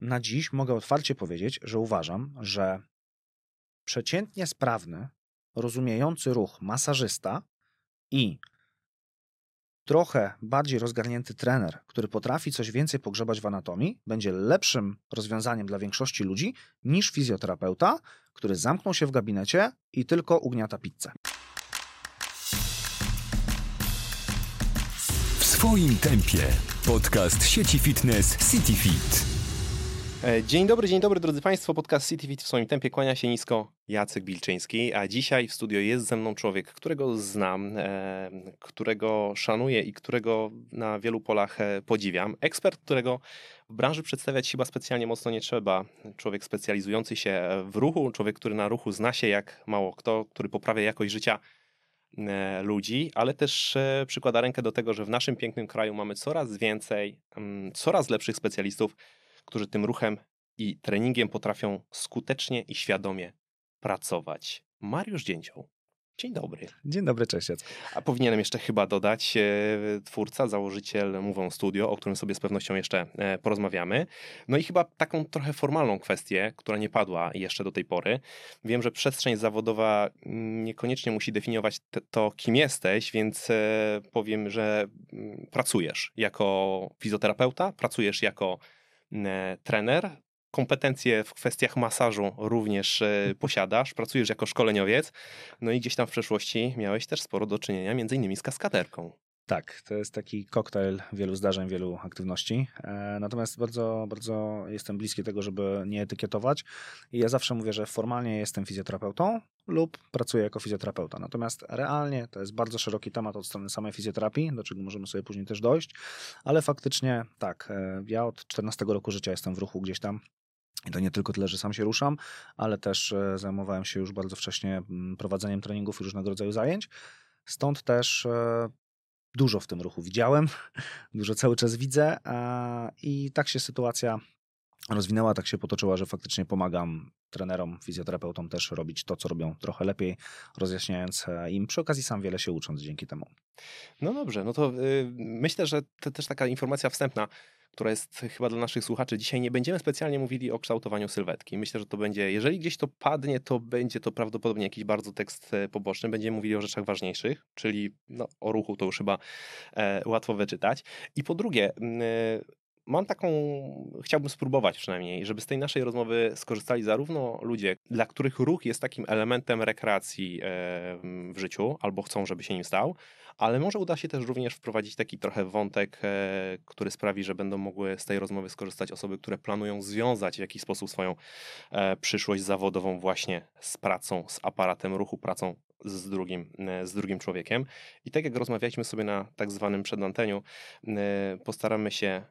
na dziś mogę otwarcie powiedzieć, że uważam, że przeciętnie sprawny, rozumiejący ruch masażysta i trochę bardziej rozgarnięty trener, który potrafi coś więcej pogrzebać w anatomii, będzie lepszym rozwiązaniem dla większości ludzi niż fizjoterapeuta, który zamknął się w gabinecie i tylko ugniata pizzę. W swoim tempie. Podcast sieci fitness CityFit. E, Dzień dobry, dzień dobry drodzy Państwo. Podcast CityFit w swoim tempie kłania się nisko Jacek Bilczyński, a dzisiaj w studio jest ze mną człowiek, którego znam, e, którego szanuję i którego na wielu polach e, podziwiam. Ekspert, którego w branży przedstawiać chyba specjalnie mocno nie trzeba. Człowiek specjalizujący się w ruchu, człowiek, który na ruchu zna się jak mało kto, który poprawia jakość życia ludzi, ale też przykłada rękę do tego, że w naszym pięknym kraju mamy coraz więcej, mm, coraz lepszych specjalistów, którzy tym ruchem i treningiem potrafią skutecznie i świadomie pracować. Mariusz Dzięcioł. Dzień dobry. Dzień dobry, cześć. A powinienem jeszcze chyba dodać e, twórca, założyciel Mówą Studio, o którym sobie z pewnością jeszcze e, porozmawiamy. No i chyba taką trochę formalną kwestię, która nie padła jeszcze do tej pory. Wiem, że przestrzeń zawodowa niekoniecznie musi definiować to, kim jesteś, więc e, powiem, że mm, pracujesz jako fizjoterapeuta, pracujesz jako trener, kompetencje w kwestiach masażu również e, posiadasz, pracujesz jako szkoleniowiec, no i gdzieś tam w przeszłości miałeś też sporo do czynienia między innymi z kaskaderką. Tak, to jest taki koktajl wielu zdarzeń, wielu aktywności. E, natomiast bardzo, bardzo jestem bliski tego, żeby nie etykietować. I ja zawsze mówię, że formalnie jestem fizjoterapeutą lub pracuję jako fizjoterapeuta. Natomiast realnie to jest bardzo szeroki temat od strony samej fizjoterapii, do czego możemy sobie później też dojść. Ale faktycznie tak, e, ja od 14 roku życia jestem w ruchu gdzieś tam i to nie tylko tyle, że sam się ruszam, ale też e, zajmowałem się już bardzo wcześnie mm, prowadzeniem treningów i różnego rodzaju zajęć. Stąd też dużo w tym ruchu widziałem, dużo cały czas widzę i tak się sytuacja rozwinęła, tak się potoczyła, że faktycznie pomagam trenerom, fizjoterapeutom też robić to, co robią trochę lepiej, rozjaśniając e, im, przy okazji sam wiele się ucząc dzięki temu. No dobrze, no to y, myślę, że to też taka informacja wstępna, która jest chyba dla naszych słuchaczy. Dzisiaj nie będziemy specjalnie mówili o kształtowaniu sylwetki. Myślę, że to będzie, jeżeli gdzieś to padnie, to będzie to prawdopodobnie jakiś bardzo tekst e, poboczny. Będziemy mówili o rzeczach ważniejszych, czyli no, o ruchu to już chyba e, łatwo wyczytać. I po drugie, y, mam taką, chciałbym spróbować przynajmniej, żeby z tej naszej rozmowy skorzystali zarówno ludzie, dla których ruch jest takim elementem rekreacji e, w życiu, albo chcą, żeby się nim stał, ale może uda się też również wprowadzić taki trochę wątek, e, który sprawi, że będą mogły z tej rozmowy skorzystać osoby, które planują związać w jakiś sposób swoją e, przyszłość zawodową właśnie z pracą, z aparatem ruchu, pracą z drugim, z drugim człowiekiem. I tak jak rozmawialiśmy sobie na tak zwanym przedanteniu, postaramy się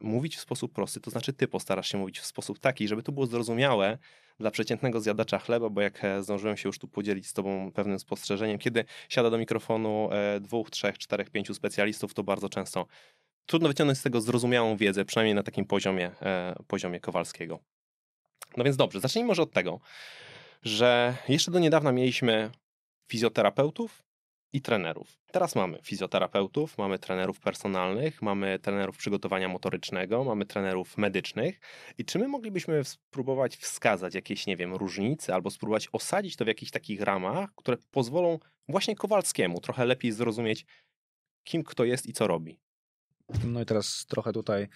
mówić w sposób prosty, to znaczy ty postarasz się mówić w sposób taki, żeby to było zrozumiałe dla przeciętnego zjadacza chleba, bo jak e, zdążyłem się już tu podzielić z tobą pewnym spostrzeżeniem, kiedy siada do mikrofonu e, dwóch, trzech, czterech, pięciu specjalistów, to bardzo często trudno wyciągnąć z tego zrozumiałą wiedzę, przynajmniej na takim poziomie, e, poziomie Kowalskiego. No więc dobrze, zacznijmy może od tego, że jeszcze do niedawna mieliśmy fizjoterapeutów, i trenerów. Teraz mamy fizjoterapeutów, mamy trenerów personalnych, mamy trenerów przygotowania motorycznego, mamy trenerów medycznych. I czy my moglibyśmy spróbować wskazać jakieś, nie wiem, różnice albo spróbować osadzić to w jakichś takich ramach, które pozwolą właśnie Kowalskiemu trochę lepiej zrozumieć, kim kto jest i co robi? No i teraz trochę tutaj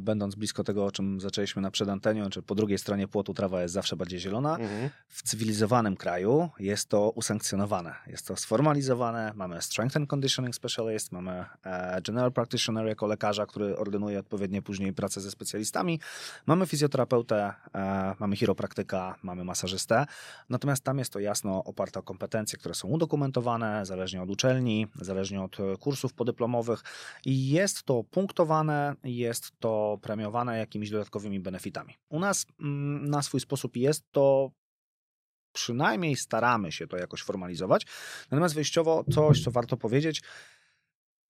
będąc blisko tego, o czym zaczęliśmy na przedanteniu, czy po drugiej stronie płotu trawa jest zawsze bardziej zielona, mhm. w cywilizowanym kraju jest to usankcjonowane, jest to sformalizowane. Mamy Strength and Conditioning Specialist, mamy e, General Practitioner jako lekarza, który ordynuje odpowiednio później pracę ze specjalistami, mamy fizjoterapeutę, e, mamy chiropraktyka, mamy masażystę, natomiast tam jest to jasno oparte o kompetencje, które są udokumentowane, zależnie od uczelni, zależnie od kursów podyplomowych. I jest to punktowane, jest to premiowane jakimiś dodatkowymi benefitami. U nas mm, na swój sposób jest to przynajmniej staramy się to jakoś formalizować. Natomiast wyjściowo coś, co warto powiedzieć,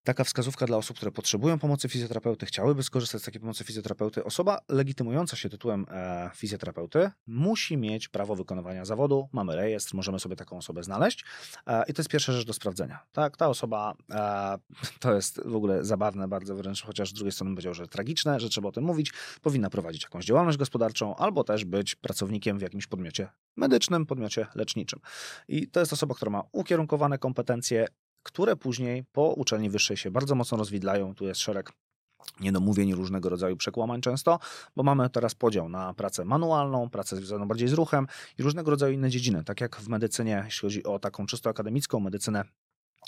taka wskazówka dla osób, które potrzebują pomocy fizjoterapeuty, chciałyby skorzystać z takiej pomocy fizjoterapeuty. Osoba legitymująca się tytułem e, fizjoterapeuty musi mieć prawo wykonywania zawodu. Mamy rejestr, możemy sobie taką osobę znaleźć. E, I to jest pierwsza rzecz do sprawdzenia. Tak, ta osoba, e, to jest w ogóle zabawne bardzo wręcz, chociaż z drugiej strony powiedział, że tragiczne, że trzeba o tym mówić, powinna prowadzić jakąś działalność gospodarczą albo też być pracownikiem w jakimś podmiocie medycznym, podmiocie leczniczym. I to jest osoba, która ma ukierunkowane kompetencje, które później po uczelni wyższej się bardzo mocno rozwidlają. Tu jest szereg niedomówień, różnego rodzaju przekłamań często, bo mamy teraz podział na pracę manualną, pracę związaną bardziej z ruchem i różnego rodzaju inne dziedziny. Tak jak w medycynie, jeśli chodzi o taką czysto akademicką medycynę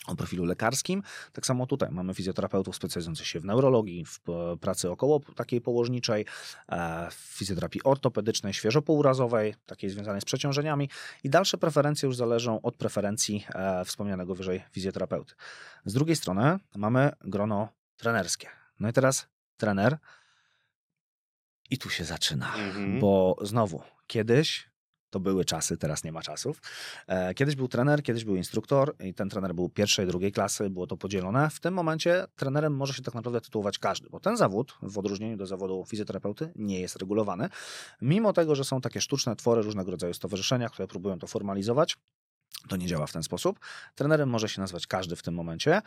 o profilu lekarskim. Tak samo tutaj mamy fizjoterapeutów specjalizujących się w neurologii, w pracy około takiej położniczej, e, w fizjoterapii ortopedycznej, świeżo pourazowej, takiej związanej z przeciążeniami i dalsze preferencje już zależą od preferencji e, wspomnianego wyżej fizjoterapeuty. Z drugiej strony mamy grono trenerskie. No i teraz trener i tu się zaczyna, Mhm. bo znowu, kiedyś to były czasy, teraz nie ma czasów. E, Kiedyś był trener, kiedyś był instruktor i ten trener był pierwszej, drugiej klasy, było to podzielone. W tym momencie trenerem może się tak naprawdę tytułować każdy, bo ten zawód, w odróżnieniu do zawodu fizjoterapeuty, nie jest regulowany. Mimo tego, że są takie sztuczne twory, różnego rodzaju stowarzyszenia, które próbują to formalizować, to nie działa w ten sposób. Trenerem może się nazwać każdy w tym momencie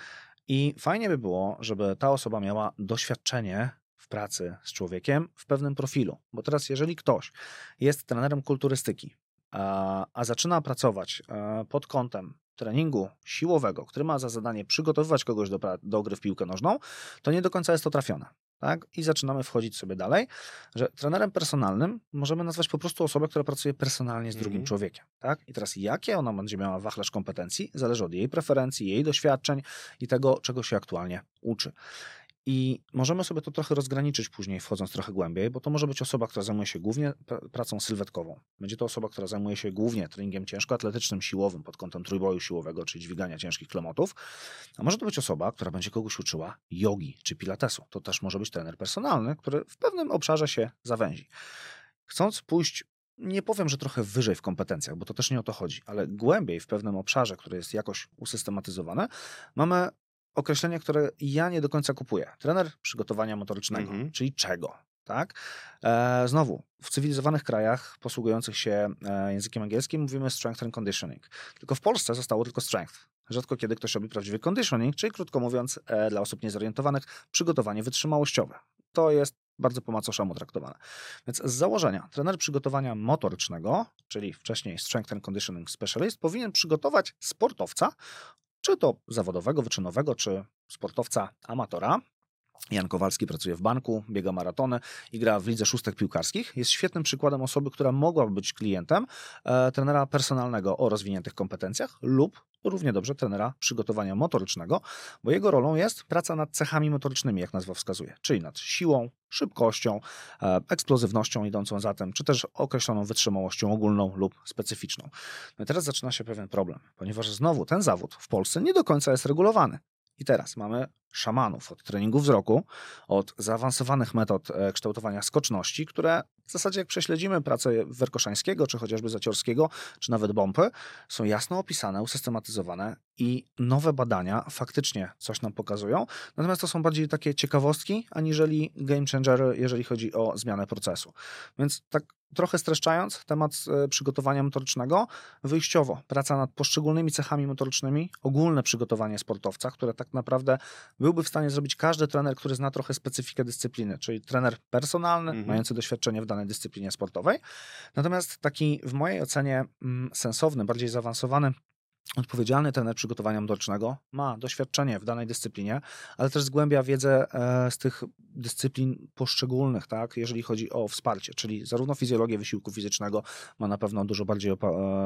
i fajnie by było, żeby ta osoba miała doświadczenie w pracy z człowiekiem w pewnym profilu. Bo teraz, jeżeli ktoś jest trenerem kulturystyki, a, a zaczyna pracować e, pod kątem treningu siłowego, który ma za zadanie przygotowywać kogoś do, do gry w piłkę nożną, to nie do końca jest to trafione. Tak? I zaczynamy wchodzić sobie dalej, że trenerem personalnym możemy nazwać po prostu osobę, która pracuje personalnie z drugim Mhm. człowiekiem. Tak? I teraz jakie ona będzie miała wachlarz kompetencji, zależy od jej preferencji, jej doświadczeń i tego, czego się aktualnie uczy. I możemy sobie to trochę rozgraniczyć później, wchodząc trochę głębiej, bo to może być osoba, która zajmuje się głównie pra- pracą sylwetkową. Będzie to osoba, która zajmuje się głównie treningiem ciężkoatletycznym, siłowym pod kątem trójboju siłowego, czyli dźwigania ciężkich klemotów. A może to być osoba, która będzie kogoś uczyła jogi czy pilatesu. To też może być trener personalny, który w pewnym obszarze się zawęzi. Chcąc pójść nie powiem, że trochę wyżej w kompetencjach, bo to też nie o to chodzi, ale głębiej w pewnym obszarze, który jest jakoś usystematyzowane, mamy określenie, które ja nie do końca kupuję. Trener przygotowania motorycznego, Mhm. czyli czego? Tak? E, znowu, w cywilizowanych krajach posługujących się e, językiem angielskim mówimy strength and conditioning. Tylko w Polsce zostało tylko strength. Rzadko kiedy ktoś robi prawdziwy conditioning, czyli krótko mówiąc, e, dla osób niezorientowanych, przygotowanie wytrzymałościowe. To jest bardzo po macoszemu traktowane. Więc z założenia trener przygotowania motorycznego, czyli wcześniej Strength and Conditioning Specialist, powinien przygotować sportowca, czy to zawodowego, wyczynowego, czy sportowca amatora. Jan Kowalski pracuje w banku, biega maratony i gra w lidze szóstek piłkarskich. Jest świetnym przykładem osoby, która mogłaby być klientem e, trenera personalnego o rozwiniętych kompetencjach lub równie dobrze trenera przygotowania motorycznego, bo jego rolą jest praca nad cechami motorycznymi, jak nazwa wskazuje, czyli nad siłą, szybkością, e, eksplozywnością idącą za tym, czy też określoną wytrzymałością ogólną lub specyficzną. No i teraz zaczyna się pewien problem, ponieważ znowu ten zawód w Polsce nie do końca jest regulowany. I teraz mamy szamanów od treningu wzroku, od zaawansowanych metod e, kształtowania skoczności, które w zasadzie jak prześledzimy pracę Werkoszańskiego, czy chociażby Zaciorskiego, czy nawet Bompy, są jasno opisane, usystematyzowane i nowe badania faktycznie coś nam pokazują. Natomiast to są bardziej takie ciekawostki, aniżeli game changery, jeżeli chodzi o zmianę procesu. Więc tak trochę streszczając temat e, przygotowania motorycznego, wyjściowo praca nad poszczególnymi cechami motorycznymi, ogólne przygotowanie sportowca, które tak naprawdę byłby w stanie zrobić każdy trener, który zna trochę specyfikę dyscypliny, czyli trener personalny, Mhm. mający doświadczenie w danej dyscyplinie sportowej. Natomiast taki w mojej ocenie mm, sensowny, bardziej zaawansowany Odpowiedzialny trener przygotowania motorycznego ma doświadczenie w danej dyscyplinie, ale też zgłębia wiedzę e, z tych dyscyplin poszczególnych, tak, jeżeli chodzi o wsparcie, czyli zarówno fizjologię wysiłku fizycznego ma na pewno dużo bardziej e,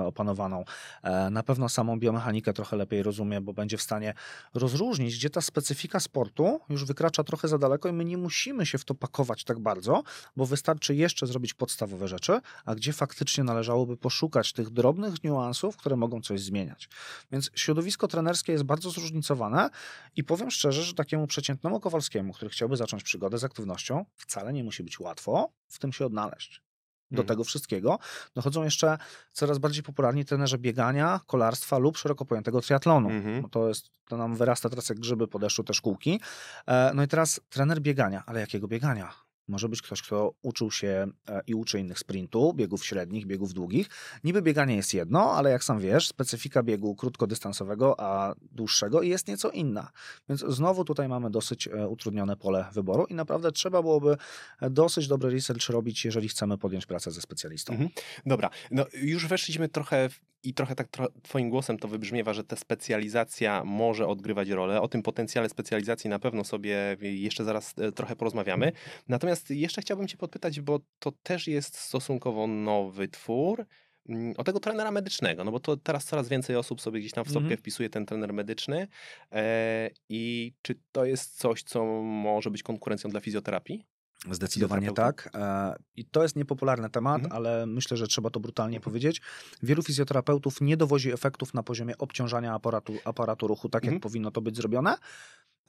opanowaną, e, na pewno samą biomechanikę trochę lepiej rozumie, bo będzie w stanie rozróżnić, gdzie ta specyfika sportu już wykracza trochę za daleko i my nie musimy się w to pakować tak bardzo, bo wystarczy jeszcze zrobić podstawowe rzeczy, a gdzie faktycznie należałoby poszukać tych drobnych niuansów, które mogą coś zmieniać. Więc środowisko trenerskie jest bardzo zróżnicowane i powiem szczerze, że takiemu przeciętnemu Kowalskiemu, który chciałby zacząć przygodę z aktywnością, wcale nie musi być łatwo w tym się odnaleźć. do Mhm. tego wszystkiego dochodzą jeszcze coraz bardziej popularni trenerzy biegania, kolarstwa lub szeroko pojętego triatlonu. Mhm. Bo to jest, to nam wyrasta teraz jak grzyby po deszczu te szkółki. E, No i teraz trener biegania, ale jakiego biegania? Może być ktoś, kto uczył się e, i uczy innych sprintu, biegów średnich, biegów długich. Niby bieganie jest jedno, ale jak sam wiesz, specyfika biegu krótkodystansowego, a dłuższego jest nieco inna. Więc znowu tutaj mamy dosyć e, utrudnione pole wyboru i naprawdę trzeba byłoby e, dosyć dobry research robić, jeżeli chcemy podjąć pracę ze specjalistą. Mhm. Dobra, no już weszliśmy trochę i trochę tak tro, twoim głosem to wybrzmiewa, że ta specjalizacja może odgrywać rolę. O tym potencjale specjalizacji na pewno sobie jeszcze zaraz e, trochę porozmawiamy. Natomiast jeszcze chciałbym cię podpytać, bo to też jest stosunkowo nowy twór. mm, O tego trenera medycznego, no bo to teraz coraz więcej osób sobie gdzieś tam w stopkę Mhm. wpisuje ten trener medyczny. E, I czy to jest coś, co może być konkurencją dla fizjoterapii? Zdecydowanie Fizjoterapeuty? tak. E, I to jest niepopularny temat, Mhm. ale myślę, że trzeba to brutalnie Mhm. powiedzieć. Wielu fizjoterapeutów nie dowozi efektów na poziomie obciążania aparatu, aparatu ruchu, tak Mhm. jak powinno to być zrobione,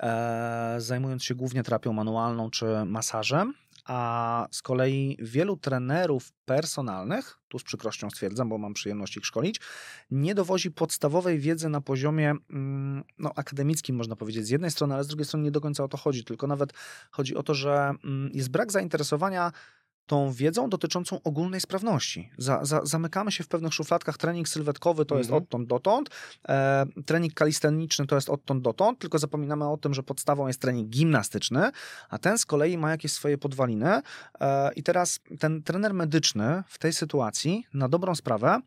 e, zajmując się głównie terapią manualną czy masażem. A z kolei wielu trenerów personalnych, tu z przykrością stwierdzam, bo mam przyjemność ich szkolić, nie dowozi podstawowej wiedzy na poziomie mm, no, akademickim, można powiedzieć, z jednej strony, ale z drugiej strony nie do końca o to chodzi, tylko nawet chodzi o to, że mm, jest brak zainteresowania tą wiedzą dotyczącą ogólnej sprawności. Za, za, zamykamy się w pewnych szufladkach. Trening sylwetkowy to jest Mhm. odtąd dotąd, e, trening kalisteniczny to jest odtąd dotąd, tylko zapominamy o tym, że podstawą jest trening gimnastyczny, a ten z kolei ma jakieś swoje podwaliny. E, I teraz ten trener medyczny w tej sytuacji, na dobrą sprawę,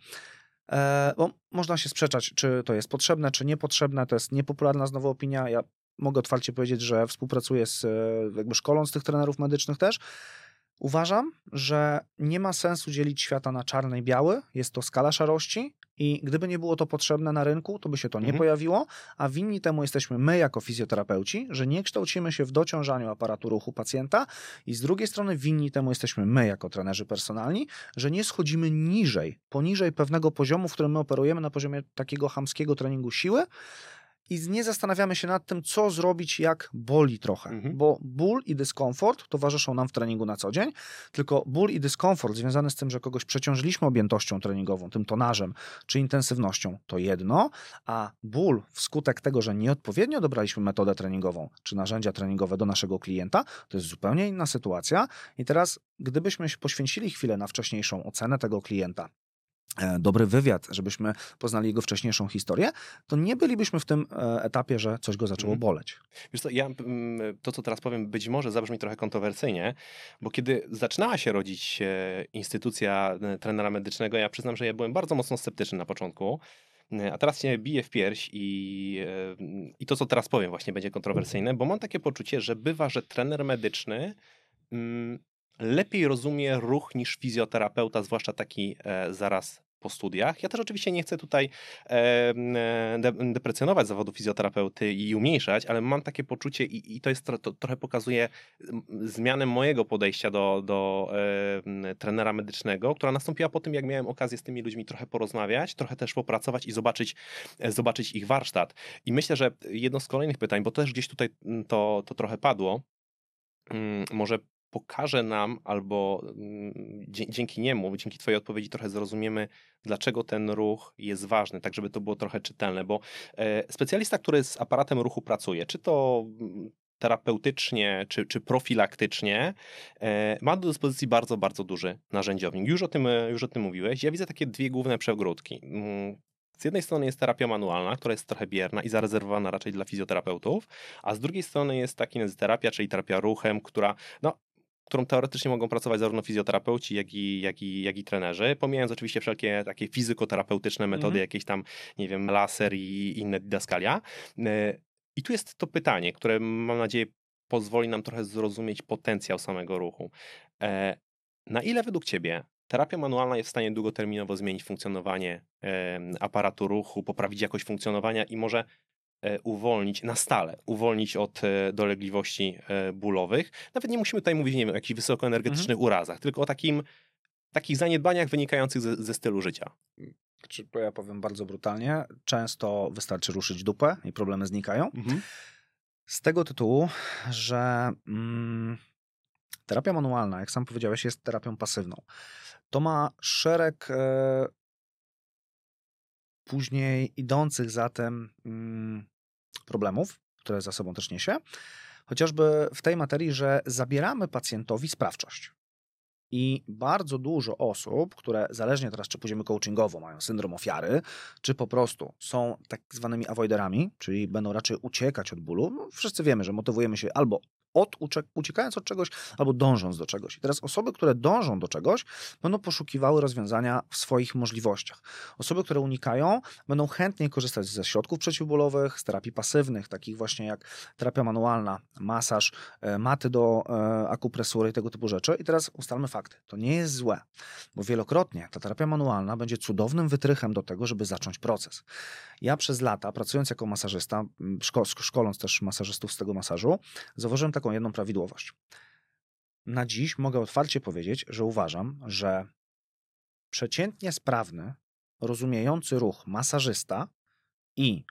e, bo można się sprzeczać, czy to jest potrzebne, czy niepotrzebne. To jest niepopularna znowu opinia. Ja mogę otwarcie powiedzieć, że współpracuję z, e, jakby szkoląc tych trenerów medycznych też. Uważam, że nie ma sensu dzielić świata na czarny i biały. Jest to skala szarości i gdyby nie było to potrzebne na rynku, to by się to nie Mhm. pojawiło, a winni temu jesteśmy my jako fizjoterapeuci, że nie kształcimy się w dociążaniu aparatu ruchu pacjenta i z drugiej strony winni temu jesteśmy my jako trenerzy personalni, że nie schodzimy niżej, poniżej pewnego poziomu, w którym my operujemy na poziomie takiego chamskiego treningu siły, i nie zastanawiamy się nad tym, co zrobić, jak boli trochę. Mhm. Bo ból i dyskomfort towarzyszą nam w treningu na co dzień, tylko ból i dyskomfort związany z tym, że kogoś przeciążyliśmy objętością treningową, tym tonażem czy intensywnością, to jedno, a ból wskutek tego, że nieodpowiednio dobraliśmy metodę treningową czy narzędzia treningowe do naszego klienta, to jest zupełnie inna sytuacja. I teraz, gdybyśmy się poświęcili chwilę na wcześniejszą ocenę tego klienta, dobry wywiad, żebyśmy poznali jego wcześniejszą historię, to nie bylibyśmy w tym e, etapie, że coś go zaczęło Mhm. boleć. Wiesz co, ja mm, to, co teraz powiem, być może zabrzmi trochę kontrowersyjnie, bo kiedy zaczynała się rodzić e, instytucja e, trenera medycznego, ja przyznam, że ja byłem bardzo mocno sceptyczny na początku. E, A teraz się bije w pierś i, e, i to, co teraz powiem, właśnie będzie kontrowersyjne, bo mam takie poczucie, że bywa, że trener medyczny mm, lepiej rozumie ruch niż fizjoterapeuta, zwłaszcza taki e, zaraz po studiach. Ja też oczywiście nie chcę tutaj e, e, de, deprecjonować zawodu fizjoterapeuty i umniejszać, ale mam takie poczucie i, i to jest to, trochę pokazuje zmianę mojego podejścia do, do trenera medycznego, która nastąpiła po tym, jak miałem okazję z tymi ludźmi trochę porozmawiać, trochę też popracować i zobaczyć, zobaczyć ich warsztat. I myślę, że jedno z kolejnych pytań, bo też gdzieś tutaj to, to trochę padło, może pokaże nam, albo mm, dzięki niemu, dzięki Twojej odpowiedzi trochę zrozumiemy, dlaczego ten ruch jest ważny, tak żeby to było trochę czytelne, bo e, specjalista, który z aparatem ruchu pracuje, czy to mm, terapeutycznie, czy, czy profilaktycznie, e, ma do dyspozycji bardzo, bardzo duży narzędziownik. Już o, tym, e, już o tym mówiłeś. Ja widzę takie dwie główne przegródki. Mm, Z jednej strony jest terapia manualna, która jest trochę bierna i zarezerwowana raczej dla fizjoterapeutów, a z drugiej strony jest taki terapia, czyli terapia ruchem, która no, którą teoretycznie mogą pracować zarówno fizjoterapeuci, jak i, jak i, jak i trenerzy, pomijając oczywiście wszelkie takie fizykoterapeutyczne metody, Mhm. jakieś tam, nie wiem, laser i inne didaskalia. E, I tu jest to pytanie, które mam nadzieję pozwoli nam trochę zrozumieć potencjał samego ruchu. E, Na ile według Ciebie terapia manualna jest w stanie długoterminowo zmienić funkcjonowanie aparatu ruchu, poprawić jakość funkcjonowania i może uwolnić na stale, uwolnić od e, dolegliwości e, bólowych. Nawet nie musimy tutaj mówić, nie wiem, o jakichś wysokoenergetycznych urazach, tylko o takim, takich zaniedbaniach wynikających ze, ze stylu życia. Czy ja powiem bardzo brutalnie, często wystarczy ruszyć dupę i problemy znikają. Z tego tytułu, że mm, Terapia manualna, jak sam powiedziałeś, jest terapią pasywną. To ma szereg e, później idących za tym mm, problemów, które za sobą też niesie. Chociażby w tej materii, że zabieramy pacjentowi sprawczość. I bardzo dużo osób, które zależnie teraz, czy pójdziemy coachingowo, mają syndrom ofiary, czy po prostu są tak zwanymi avoiderami, czyli będą raczej uciekać od bólu. No, wszyscy wiemy, że motywujemy się albo od, uciekając od czegoś albo dążąc do czegoś. I teraz osoby, które dążą do czegoś, będą poszukiwały rozwiązania w swoich możliwościach. Osoby, które unikają, będą chętniej korzystać ze środków przeciwbólowych, z terapii pasywnych, takich właśnie jak terapia manualna, masaż, e, maty do e, akupresury i tego typu rzeczy. I teraz ustalmy fakty. To nie jest złe, bo wielokrotnie ta terapia manualna będzie cudownym wytrychem do tego, żeby zacząć proces. Ja przez lata, pracując jako masażysta, szko szkoląc też masażystów z tego masażu, zauważyłem taką jedną prawidłowość. Na dziś mogę otwarcie powiedzieć, że uważam, że przeciętnie sprawny, rozumiejący ruch masażysta i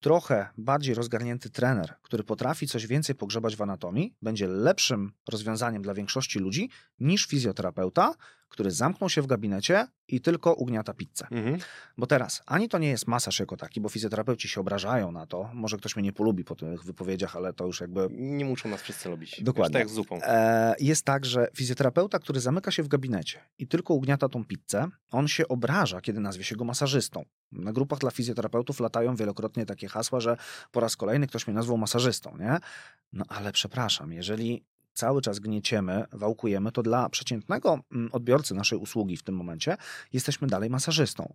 trochę bardziej rozgarnięty trener, który potrafi coś więcej pogrzebać w anatomii, będzie lepszym rozwiązaniem dla większości ludzi niż fizjoterapeuta, który zamknął się w gabinecie i tylko ugniata pizzę. Mhm. Bo teraz, ani to nie jest masaż jako taki, bo fizjoterapeuci się obrażają na to. Może ktoś mnie nie polubi po tych wypowiedziach, ale to już jakby... Nie muszą nas wszyscy lubić. Dokładnie. Tak jak z zupą. E, jest tak, że fizjoterapeuta, który zamyka się w gabinecie i tylko ugniata tą pizzę, on się obraża, kiedy nazwie się go masażystą. Na grupach dla fizjoterapeutów latają wielokrotnie takie hasła, że po raz kolejny ktoś mnie nazwał masażystą, nie? No ale przepraszam, jeżeli cały czas gnieciemy, wałkujemy, to dla przeciętnego mm, odbiorcy naszej usługi w tym momencie jesteśmy dalej masażystą.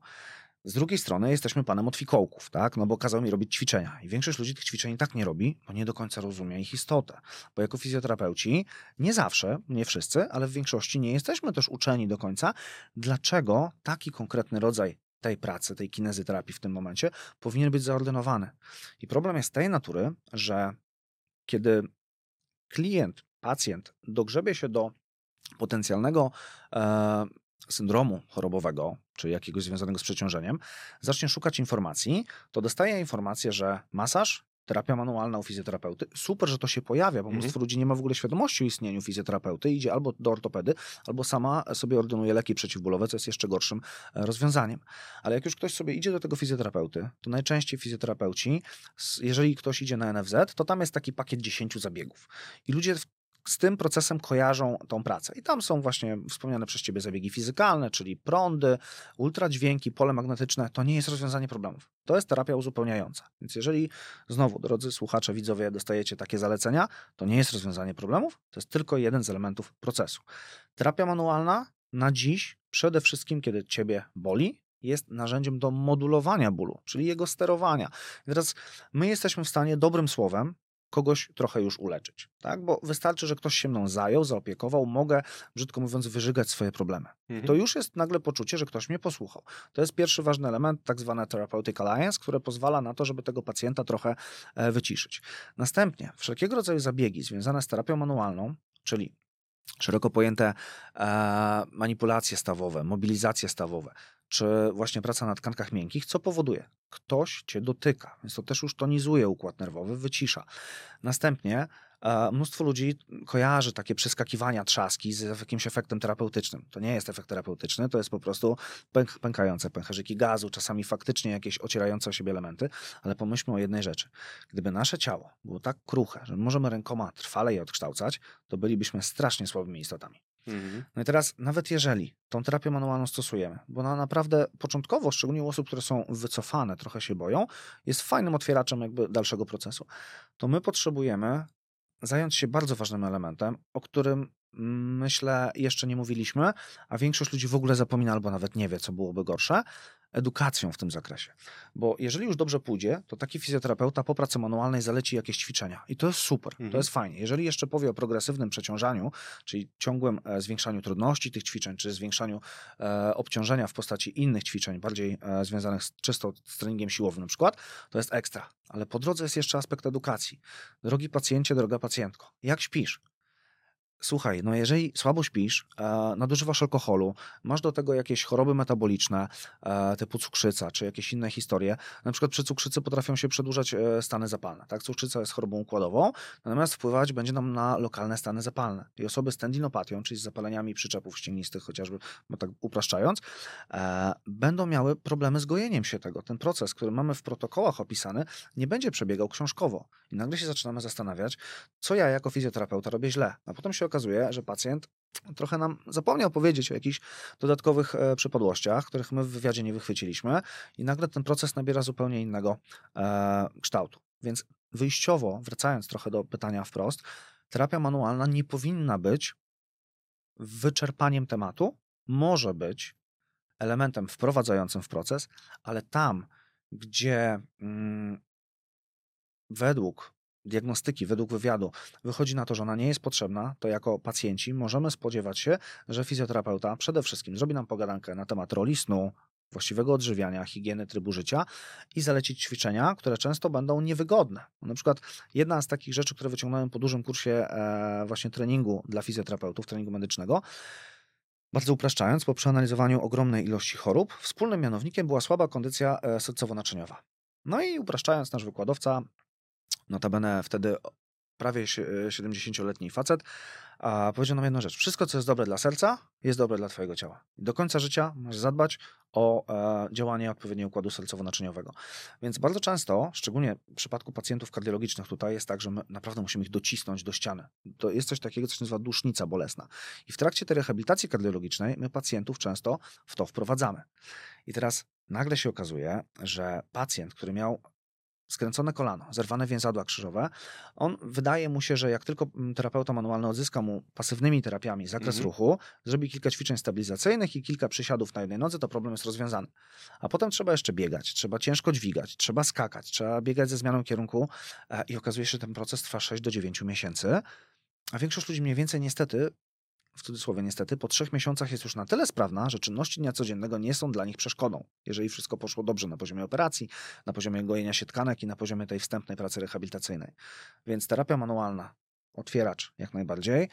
Z drugiej strony jesteśmy panem od fikołków, tak? No bo kazał mi robić ćwiczenia. I większość ludzi tych ćwiczeń tak nie robi, bo nie do końca rozumie ich istotę. Bo jako fizjoterapeuci nie zawsze, nie wszyscy, ale w większości nie jesteśmy też uczeni do końca, dlaczego taki konkretny rodzaj tej pracy, tej kinezyterapii w tym momencie powinien być zaordynowany. I problem jest tej natury, że kiedy klient pacjent dogrzebie się do potencjalnego e, syndromu chorobowego, czy jakiegoś związanego z przeciążeniem, zacznie szukać informacji, to dostaje informację, że masaż, terapia manualna u fizjoterapeuty, super, że to się pojawia, bo mhm. mnóstwo ludzi nie ma w ogóle świadomości o istnieniu fizjoterapeuty, idzie albo do ortopedy, albo sama sobie ordynuje leki przeciwbólowe, co jest jeszcze gorszym e, rozwiązaniem. Ale jak już ktoś sobie idzie do tego fizjoterapeuty, to najczęściej fizjoterapeuci, jeżeli ktoś idzie na NFZ, to tam jest taki pakiet 10 zabiegów. I ludzie z tym procesem kojarzą tą pracę. I tam są właśnie wspomniane przez Ciebie zabiegi fizykalne, czyli prądy, ultradźwięki, pole magnetyczne. To nie jest rozwiązanie problemów. To jest terapia uzupełniająca. Więc jeżeli znowu, drodzy słuchacze, widzowie, dostajecie takie zalecenia, to nie jest rozwiązanie problemów, to jest tylko jeden z elementów procesu. Terapia manualna na dziś, przede wszystkim kiedy Ciebie boli, jest narzędziem do modulowania bólu, czyli jego sterowania. I teraz my jesteśmy w stanie dobrym słowem kogoś trochę już uleczyć. Tak? Bo wystarczy, że ktoś się mną zajął, zaopiekował, mogę, brzydko mówiąc, wyżygać swoje problemy. Mhm. To już jest nagle poczucie, że ktoś mnie posłuchał. To jest pierwszy ważny element, tak zwane Therapeutic Alliance, które pozwala na to, żeby tego pacjenta trochę e, wyciszyć. Następnie wszelkiego rodzaju zabiegi związane z terapią manualną, czyli szeroko pojęte e, manipulacje stawowe, mobilizacje stawowe, czy właśnie praca na tkankach miękkich, co powoduje? Ktoś cię dotyka, więc to też już tonizuje układ nerwowy, wycisza. Następnie e, mnóstwo ludzi kojarzy takie przeskakiwania trzaski z jakimś efektem terapeutycznym. To nie jest efekt terapeutyczny, to jest po prostu pęk, pękające pęcherzyki gazu, czasami faktycznie jakieś ocierające o siebie elementy, ale pomyślmy o jednej rzeczy. Gdyby nasze ciało było tak kruche, że możemy rękoma trwale je odkształcać, to bylibyśmy strasznie słabymi istotami. Mhm. No i teraz, nawet jeżeli tą terapię manualną stosujemy, bo ona naprawdę początkowo, szczególnie u osób, które są wycofane, trochę się boją, jest fajnym otwieraczem jakby dalszego procesu, to my potrzebujemy zająć się bardzo ważnym elementem, o którym myślę jeszcze nie mówiliśmy, a większość ludzi w ogóle zapomina albo nawet nie wie, co byłoby gorsze, edukacją w tym zakresie. Bo jeżeli już dobrze pójdzie, to taki fizjoterapeuta po pracy manualnej zaleci jakieś ćwiczenia. I to jest super, mhm. to jest fajnie. Jeżeli jeszcze powie o progresywnym przeciążaniu, czyli ciągłym e, zwiększaniu trudności tych ćwiczeń, czy zwiększaniu e, obciążenia w postaci innych ćwiczeń, bardziej e, związanych z, czysto z treningiem siłowym na przykład, to jest ekstra. Ale po drodze jest jeszcze aspekt edukacji. Drogi pacjencie, droga pacjentko, jak śpisz? Słuchaj, no jeżeli słabo śpisz, e, nadużywasz alkoholu, masz do tego jakieś choroby metaboliczne, e, typu cukrzyca, czy jakieś inne historie, na przykład przy cukrzycy potrafią się przedłużać e, stany zapalne. Tak? Cukrzyca jest chorobą układową, natomiast wpływać będzie nam na lokalne stany zapalne. I osoby z tendinopatią, czyli z zapaleniami przyczepów ścięgnistych chociażby, bo tak upraszczając, będą miały problemy z gojeniem się tego. Ten proces, który mamy w protokołach opisany, nie będzie przebiegał książkowo. I nagle się zaczynamy zastanawiać, co ja jako fizjoterapeuta robię źle. A potem się okazuje, że pacjent trochę nam zapomniał powiedzieć o jakichś dodatkowych e, przypadłościach, których my w wywiadzie nie wychwyciliśmy i nagle ten proces nabiera zupełnie innego e, kształtu. Więc wyjściowo, wracając trochę do pytania wprost, terapia manualna nie powinna być wyczerpaniem tematu, może być elementem wprowadzającym w proces, ale tam, gdzie mm, według diagnostyki, według wywiadu wychodzi na to, że ona nie jest potrzebna, to jako pacjenci możemy spodziewać się, że fizjoterapeuta przede wszystkim zrobi nam pogadankę na temat roli snu, właściwego odżywiania, higieny trybu życia i zalecić ćwiczenia, które często będą niewygodne. Na przykład jedna z takich rzeczy, które wyciągnąłem po dużym kursie e, właśnie treningu dla fizjoterapeutów, treningu medycznego, bardzo upraszczając, po przeanalizowaniu ogromnej ilości chorób, wspólnym mianownikiem była słaba kondycja e, sercowo-naczyniowa. No i upraszczając, nasz wykładowca notabene wtedy prawie 70-letni facet, a powiedział nam jedną rzecz. Wszystko, co jest dobre dla serca, jest dobre dla twojego ciała. Do końca życia masz zadbać o e, działanie odpowiedniego układu sercowo-naczyniowego. Więc bardzo często, szczególnie w przypadku pacjentów kardiologicznych tutaj jest tak, że my naprawdę musimy ich docisnąć do ściany. To jest coś takiego, co się nazywa dusznica bolesna. I w trakcie tej rehabilitacji kardiologicznej my pacjentów często w to wprowadzamy. I teraz nagle się okazuje, że pacjent, który miał skręcone kolano, zerwane więzadła krzyżowe, on wydaje mu się, że jak tylko mm, terapeuta manualny odzyska mu pasywnymi terapiami zakres Mhm. ruchu, zrobi kilka ćwiczeń stabilizacyjnych i kilka przysiadów na jednej nodze, to problem jest rozwiązany. A potem trzeba jeszcze biegać, trzeba ciężko dźwigać, trzeba skakać, trzeba biegać ze zmianą kierunku e, i okazuje się, że ten proces trwa 6 do 9 miesięcy. A większość ludzi mniej więcej niestety w cudzysłowie niestety, po trzech miesiącach jest już na tyle sprawna, że czynności dnia codziennego nie są dla nich przeszkodą. Jeżeli wszystko poszło dobrze na poziomie operacji, na poziomie gojenia się tkanek i na poziomie tej wstępnej pracy rehabilitacyjnej. Więc terapia manualna, otwieracz jak najbardziej,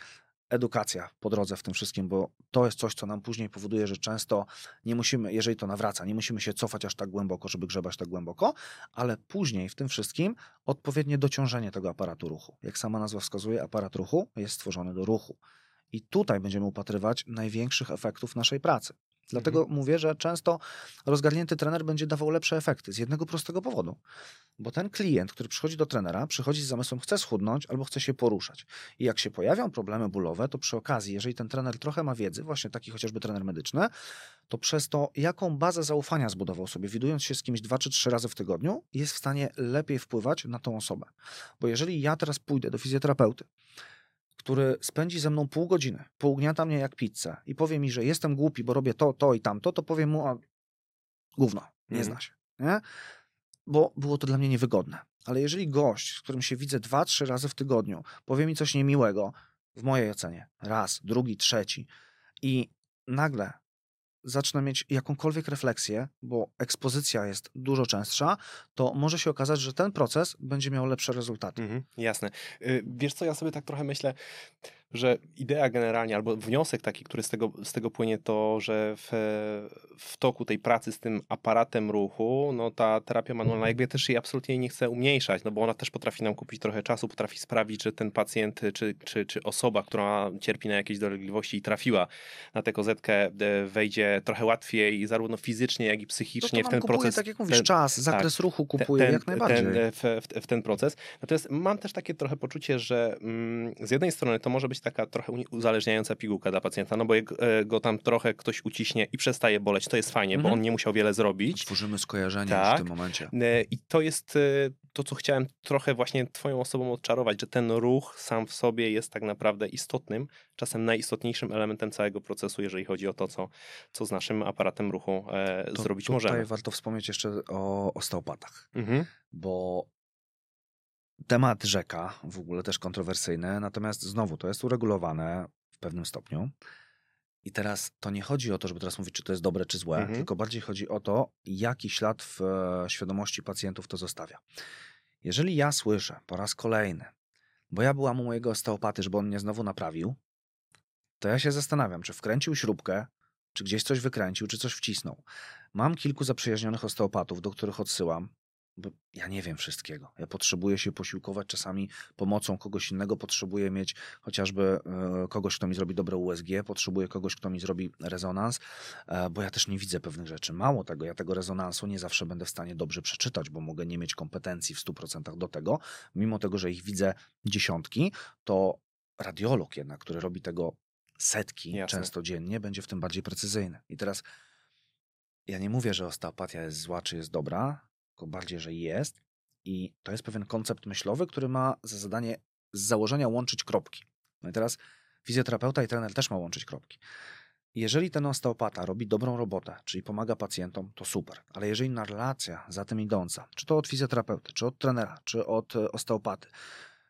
edukacja po drodze w tym wszystkim, bo to jest coś, co nam później powoduje, że często nie musimy, jeżeli to nawraca, nie musimy się cofać aż tak głęboko, żeby grzebać tak głęboko, ale później w tym wszystkim odpowiednie dociążenie tego aparatu ruchu. Jak sama nazwa wskazuje, aparat ruchu jest stworzony do ruchu. I tutaj będziemy upatrywać największych efektów naszej pracy. Dlatego mówię, że często rozgarnięty trener będzie dawał lepsze efekty z jednego prostego powodu. Bo ten klient, który przychodzi do trenera, przychodzi z zamysłem, chce schudnąć albo chce się poruszać. I jak się pojawią problemy bólowe, to przy okazji, jeżeli ten trener trochę ma wiedzy, właśnie taki chociażby trener medyczny, to przez to, jaką bazę zaufania zbudował sobie, widując się z kimś dwa czy trzy razy w tygodniu, jest w stanie lepiej wpływać na tą osobę. Bo jeżeli ja teraz pójdę do fizjoterapeuty, który spędzi ze mną pół godziny, pougniata mnie jak pizzę i powie mi, że jestem głupi, bo robię to, to i tamto, to powiem mu, a gówno, nie Mhm. zna się. Nie? Bo było to dla mnie niewygodne. Ale jeżeli gość, z którym się widzę dwa, trzy razy w tygodniu, powie mi coś niemiłego, w mojej ocenie, raz, drugi, trzeci i nagle zacznę mieć jakąkolwiek refleksję, bo ekspozycja jest dużo częstsza, to może się okazać, że ten proces będzie miał lepsze rezultaty. Mhm, jasne. Y, Wiesz co, ja sobie tak trochę myślę, że idea generalnie, albo wniosek taki, który z tego, z tego płynie, to, że w, w toku tej pracy z tym aparatem ruchu, no ta terapia manualna, jakby ja też jej absolutnie nie chcę umniejszać, no bo ona też potrafi nam kupić trochę czasu, potrafi sprawić, że ten pacjent, czy, czy, czy osoba, która cierpi na jakieś dolegliwości i trafiła na tę kozetkę, e, wejdzie trochę łatwiej, zarówno fizycznie, jak i to psychicznie w ten kupuje, proces. tak jak mówisz, ten- czas, zakres ruchu kupuje ten, jak najbardziej. Ten, e, w, w, w ten proces. Natomiast mam też takie trochę poczucie, że mm, z jednej strony to może być taka trochę uzależniająca pigułka dla pacjenta, no bo jak e, go tam trochę ktoś uciśnie i przestaje boleć, to jest fajnie, Mhm. bo on nie musiał wiele zrobić. Tworzymy skojarzenie Tak. w tym momencie. E, I to jest e, to, co chciałem trochę właśnie twoją osobą odczarować, że ten ruch sam w sobie jest tak naprawdę istotnym, czasem najistotniejszym elementem całego procesu, jeżeli chodzi o to, co, co z naszym aparatem ruchu e, To zrobić tutaj możemy. warto wspomnieć jeszcze o osteopatach, Mhm. bo temat rzeka w ogóle też kontrowersyjny, natomiast znowu to jest uregulowane w pewnym stopniu. I teraz to nie chodzi o to, żeby teraz mówić, czy to jest dobre, czy złe, Mhm. tylko bardziej chodzi o to, jaki ślad w e, świadomości pacjentów to zostawia. Jeżeli ja słyszę po raz kolejny, bo ja byłam u mojego osteopaty, żeby on mnie znowu naprawił, to ja się zastanawiam, czy wkręcił śrubkę, czy gdzieś coś wykręcił, czy coś wcisnął. Mam kilku zaprzyjaźnionych osteopatów, do których odsyłam, bo ja nie wiem wszystkiego. Ja potrzebuję się posiłkować czasami pomocą kogoś innego, potrzebuję mieć chociażby e, kogoś, kto mi zrobi dobre USG, potrzebuję kogoś, kto mi zrobi rezonans, e, bo ja też nie widzę pewnych rzeczy. Mało tego, ja tego rezonansu nie zawsze będę w stanie dobrze przeczytać, bo mogę nie mieć kompetencji w 100% do tego. Mimo tego, że ich widzę dziesiątki, to radiolog jednak, który robi tego setki Jasne. często dziennie, będzie w tym bardziej precyzyjny. I teraz ja nie mówię, że osteopatia jest zła czy jest dobra, tylko bardziej, że jest. I to jest pewien koncept myślowy, który ma za zadanie z założenia łączyć kropki. No i teraz fizjoterapeuta i trener też ma łączyć kropki. Jeżeli ten osteopata robi dobrą robotę, czyli pomaga pacjentom, to super. Ale jeżeli inna relacja za tym idąca, czy to od fizjoterapeuty, czy od trenera, czy od e, osteopaty,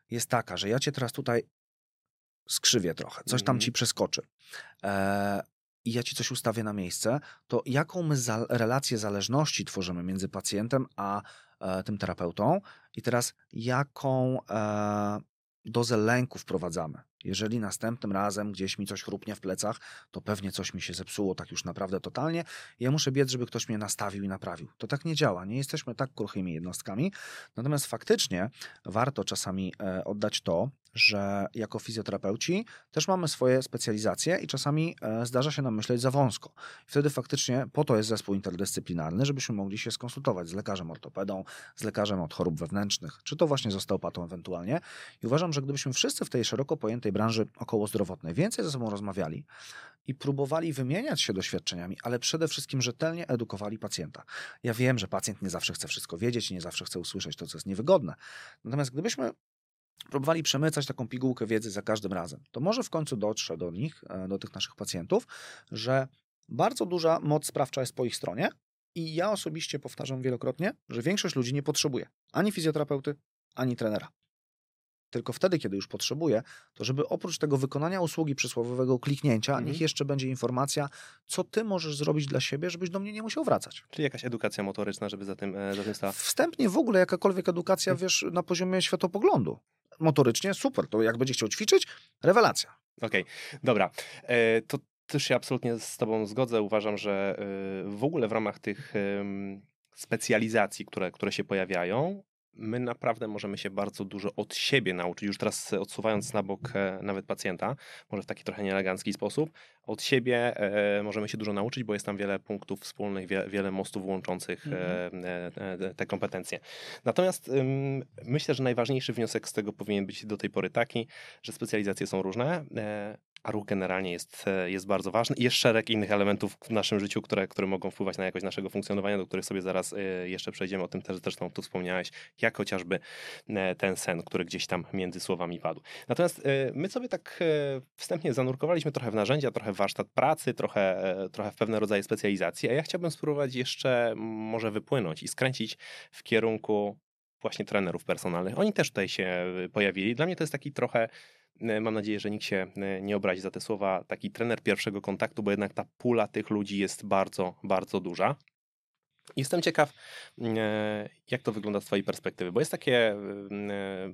jest taka, że ja cię teraz tutaj skrzywię trochę, coś tam Mhm. ci przeskoczy e, i ja ci coś ustawię na miejsce, to jaką my za, relację zależności tworzymy między pacjentem a e, tym terapeutą i teraz jaką e, dozę lęku wprowadzamy. Jeżeli następnym razem gdzieś mi coś chrupnie w plecach, to pewnie coś mi się zepsuło tak już naprawdę totalnie. Ja muszę biec, żeby ktoś mnie nastawił i naprawił. To tak nie działa. Nie jesteśmy tak kruchymi jednostkami. Natomiast faktycznie warto czasami e, oddać to, że jako fizjoterapeuci też mamy swoje specjalizacje i czasami e, zdarza się nam myśleć za wąsko. Wtedy faktycznie po to jest zespół interdyscyplinarny, żebyśmy mogli się skonsultować z lekarzem ortopedą, z lekarzem od chorób wewnętrznych, czy to właśnie z osteopatą ewentualnie. I uważam, że gdybyśmy wszyscy w tej szeroko pojętej branży okołozdrowotnej więcej ze sobą rozmawiali i próbowali wymieniać się doświadczeniami, ale przede wszystkim rzetelnie edukowali pacjenta. Ja wiem, że pacjent nie zawsze chce wszystko wiedzieć i nie zawsze chce usłyszeć to, co jest niewygodne. Natomiast gdybyśmy próbowali przemycać taką pigułkę wiedzy za każdym razem, to może w końcu dotrze do nich, e, do tych naszych pacjentów, że bardzo duża moc sprawcza jest po ich stronie i ja osobiście powtarzam wielokrotnie, że większość ludzi nie potrzebuje ani fizjoterapeuty, ani trenera. Tylko wtedy, kiedy już potrzebuje, to żeby oprócz tego wykonania usługi przysłowiowego kliknięcia, Mhm. niech jeszcze będzie informacja, co ty możesz zrobić dla siebie, żebyś do mnie nie musiał wracać. Czyli jakaś edukacja motoryczna, żeby za tym, e, za tym stała. Wstępnie w ogóle jakakolwiek edukacja, Mhm. wiesz, na poziomie światopoglądu. Motorycznie super, to jak będzie chciał ćwiczyć, rewelacja. Okej, dobra. E, to też się absolutnie z Tobą zgodzę. Uważam, że e, w ogóle w ramach tych specjalizacji, które, które się pojawiają, my naprawdę możemy się bardzo dużo od siebie nauczyć, już teraz odsuwając na bok e, nawet pacjenta, może w taki trochę nieelegancki sposób, od siebie e, możemy się dużo nauczyć, bo jest tam wiele punktów wspólnych, wie, wiele mostów łączących e, e, te kompetencje. Natomiast myślę, że najważniejszy wniosek z tego powinien być do tej pory taki, że specjalizacje są różne, a ruch generalnie jest, e, jest bardzo ważny i jest szereg innych elementów w naszym życiu, które, które mogą wpływać na jakość naszego funkcjonowania, do których sobie zaraz e, jeszcze przejdziemy. O tym też zresztą tu wspomniałeś, jak chociażby e, ten sen, który gdzieś tam między słowami padł. Natomiast my sobie tak wstępnie zanurkowaliśmy trochę w narzędzia, trochę w warsztat pracy, trochę, trochę w pewne rodzaje specjalizacji, a ja chciałbym spróbować jeszcze może wypłynąć i skręcić w kierunku właśnie trenerów personalnych. Oni też tutaj się pojawili. Dla mnie to jest taki trochę, mam nadzieję, że nikt się e, nie obrazi za te słowa, taki trener pierwszego kontaktu, bo jednak ta pula tych ludzi jest bardzo, bardzo duża. Jestem ciekaw, e, jak to wygląda z Twojej perspektywy, bo jest takie e,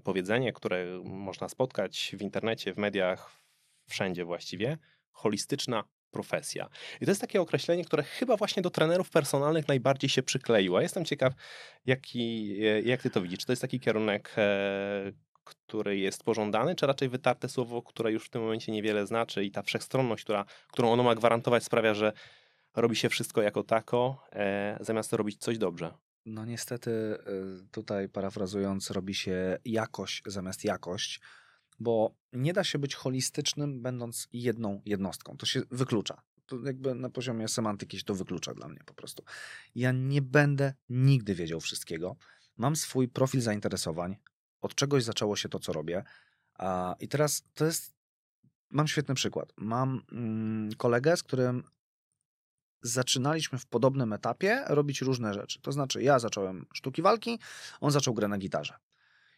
powiedzenie, które można spotkać w internecie, w mediach, wszędzie właściwie, holistyczna profesja. I to jest takie określenie, które chyba właśnie do trenerów personalnych najbardziej się przykleiło. Jestem ciekaw, jaki, e, jak Ty to widzisz. Czy to jest taki kierunek, e, który jest pożądany, czy raczej wytarte słowo, które już w tym momencie niewiele znaczy i ta wszechstronność, która, którą ono ma gwarantować, sprawia, że robi się wszystko jako tako, e, zamiast robić coś dobrze. No niestety y, tutaj parafrazując robi się jakość zamiast jakość, bo nie da się być holistycznym będąc jedną jednostką. To się wyklucza. To jakby na poziomie semantyki się to wyklucza dla mnie po prostu. Ja nie będę nigdy wiedział wszystkiego. Mam swój profil zainteresowań. Od czegoś zaczęło się to, co robię. I teraz to jest. Mam świetny przykład. Mam mm, kolegę, z którym zaczynaliśmy w podobnym etapie robić różne rzeczy. To znaczy, ja zacząłem sztuki walki, on zaczął grę na gitarze.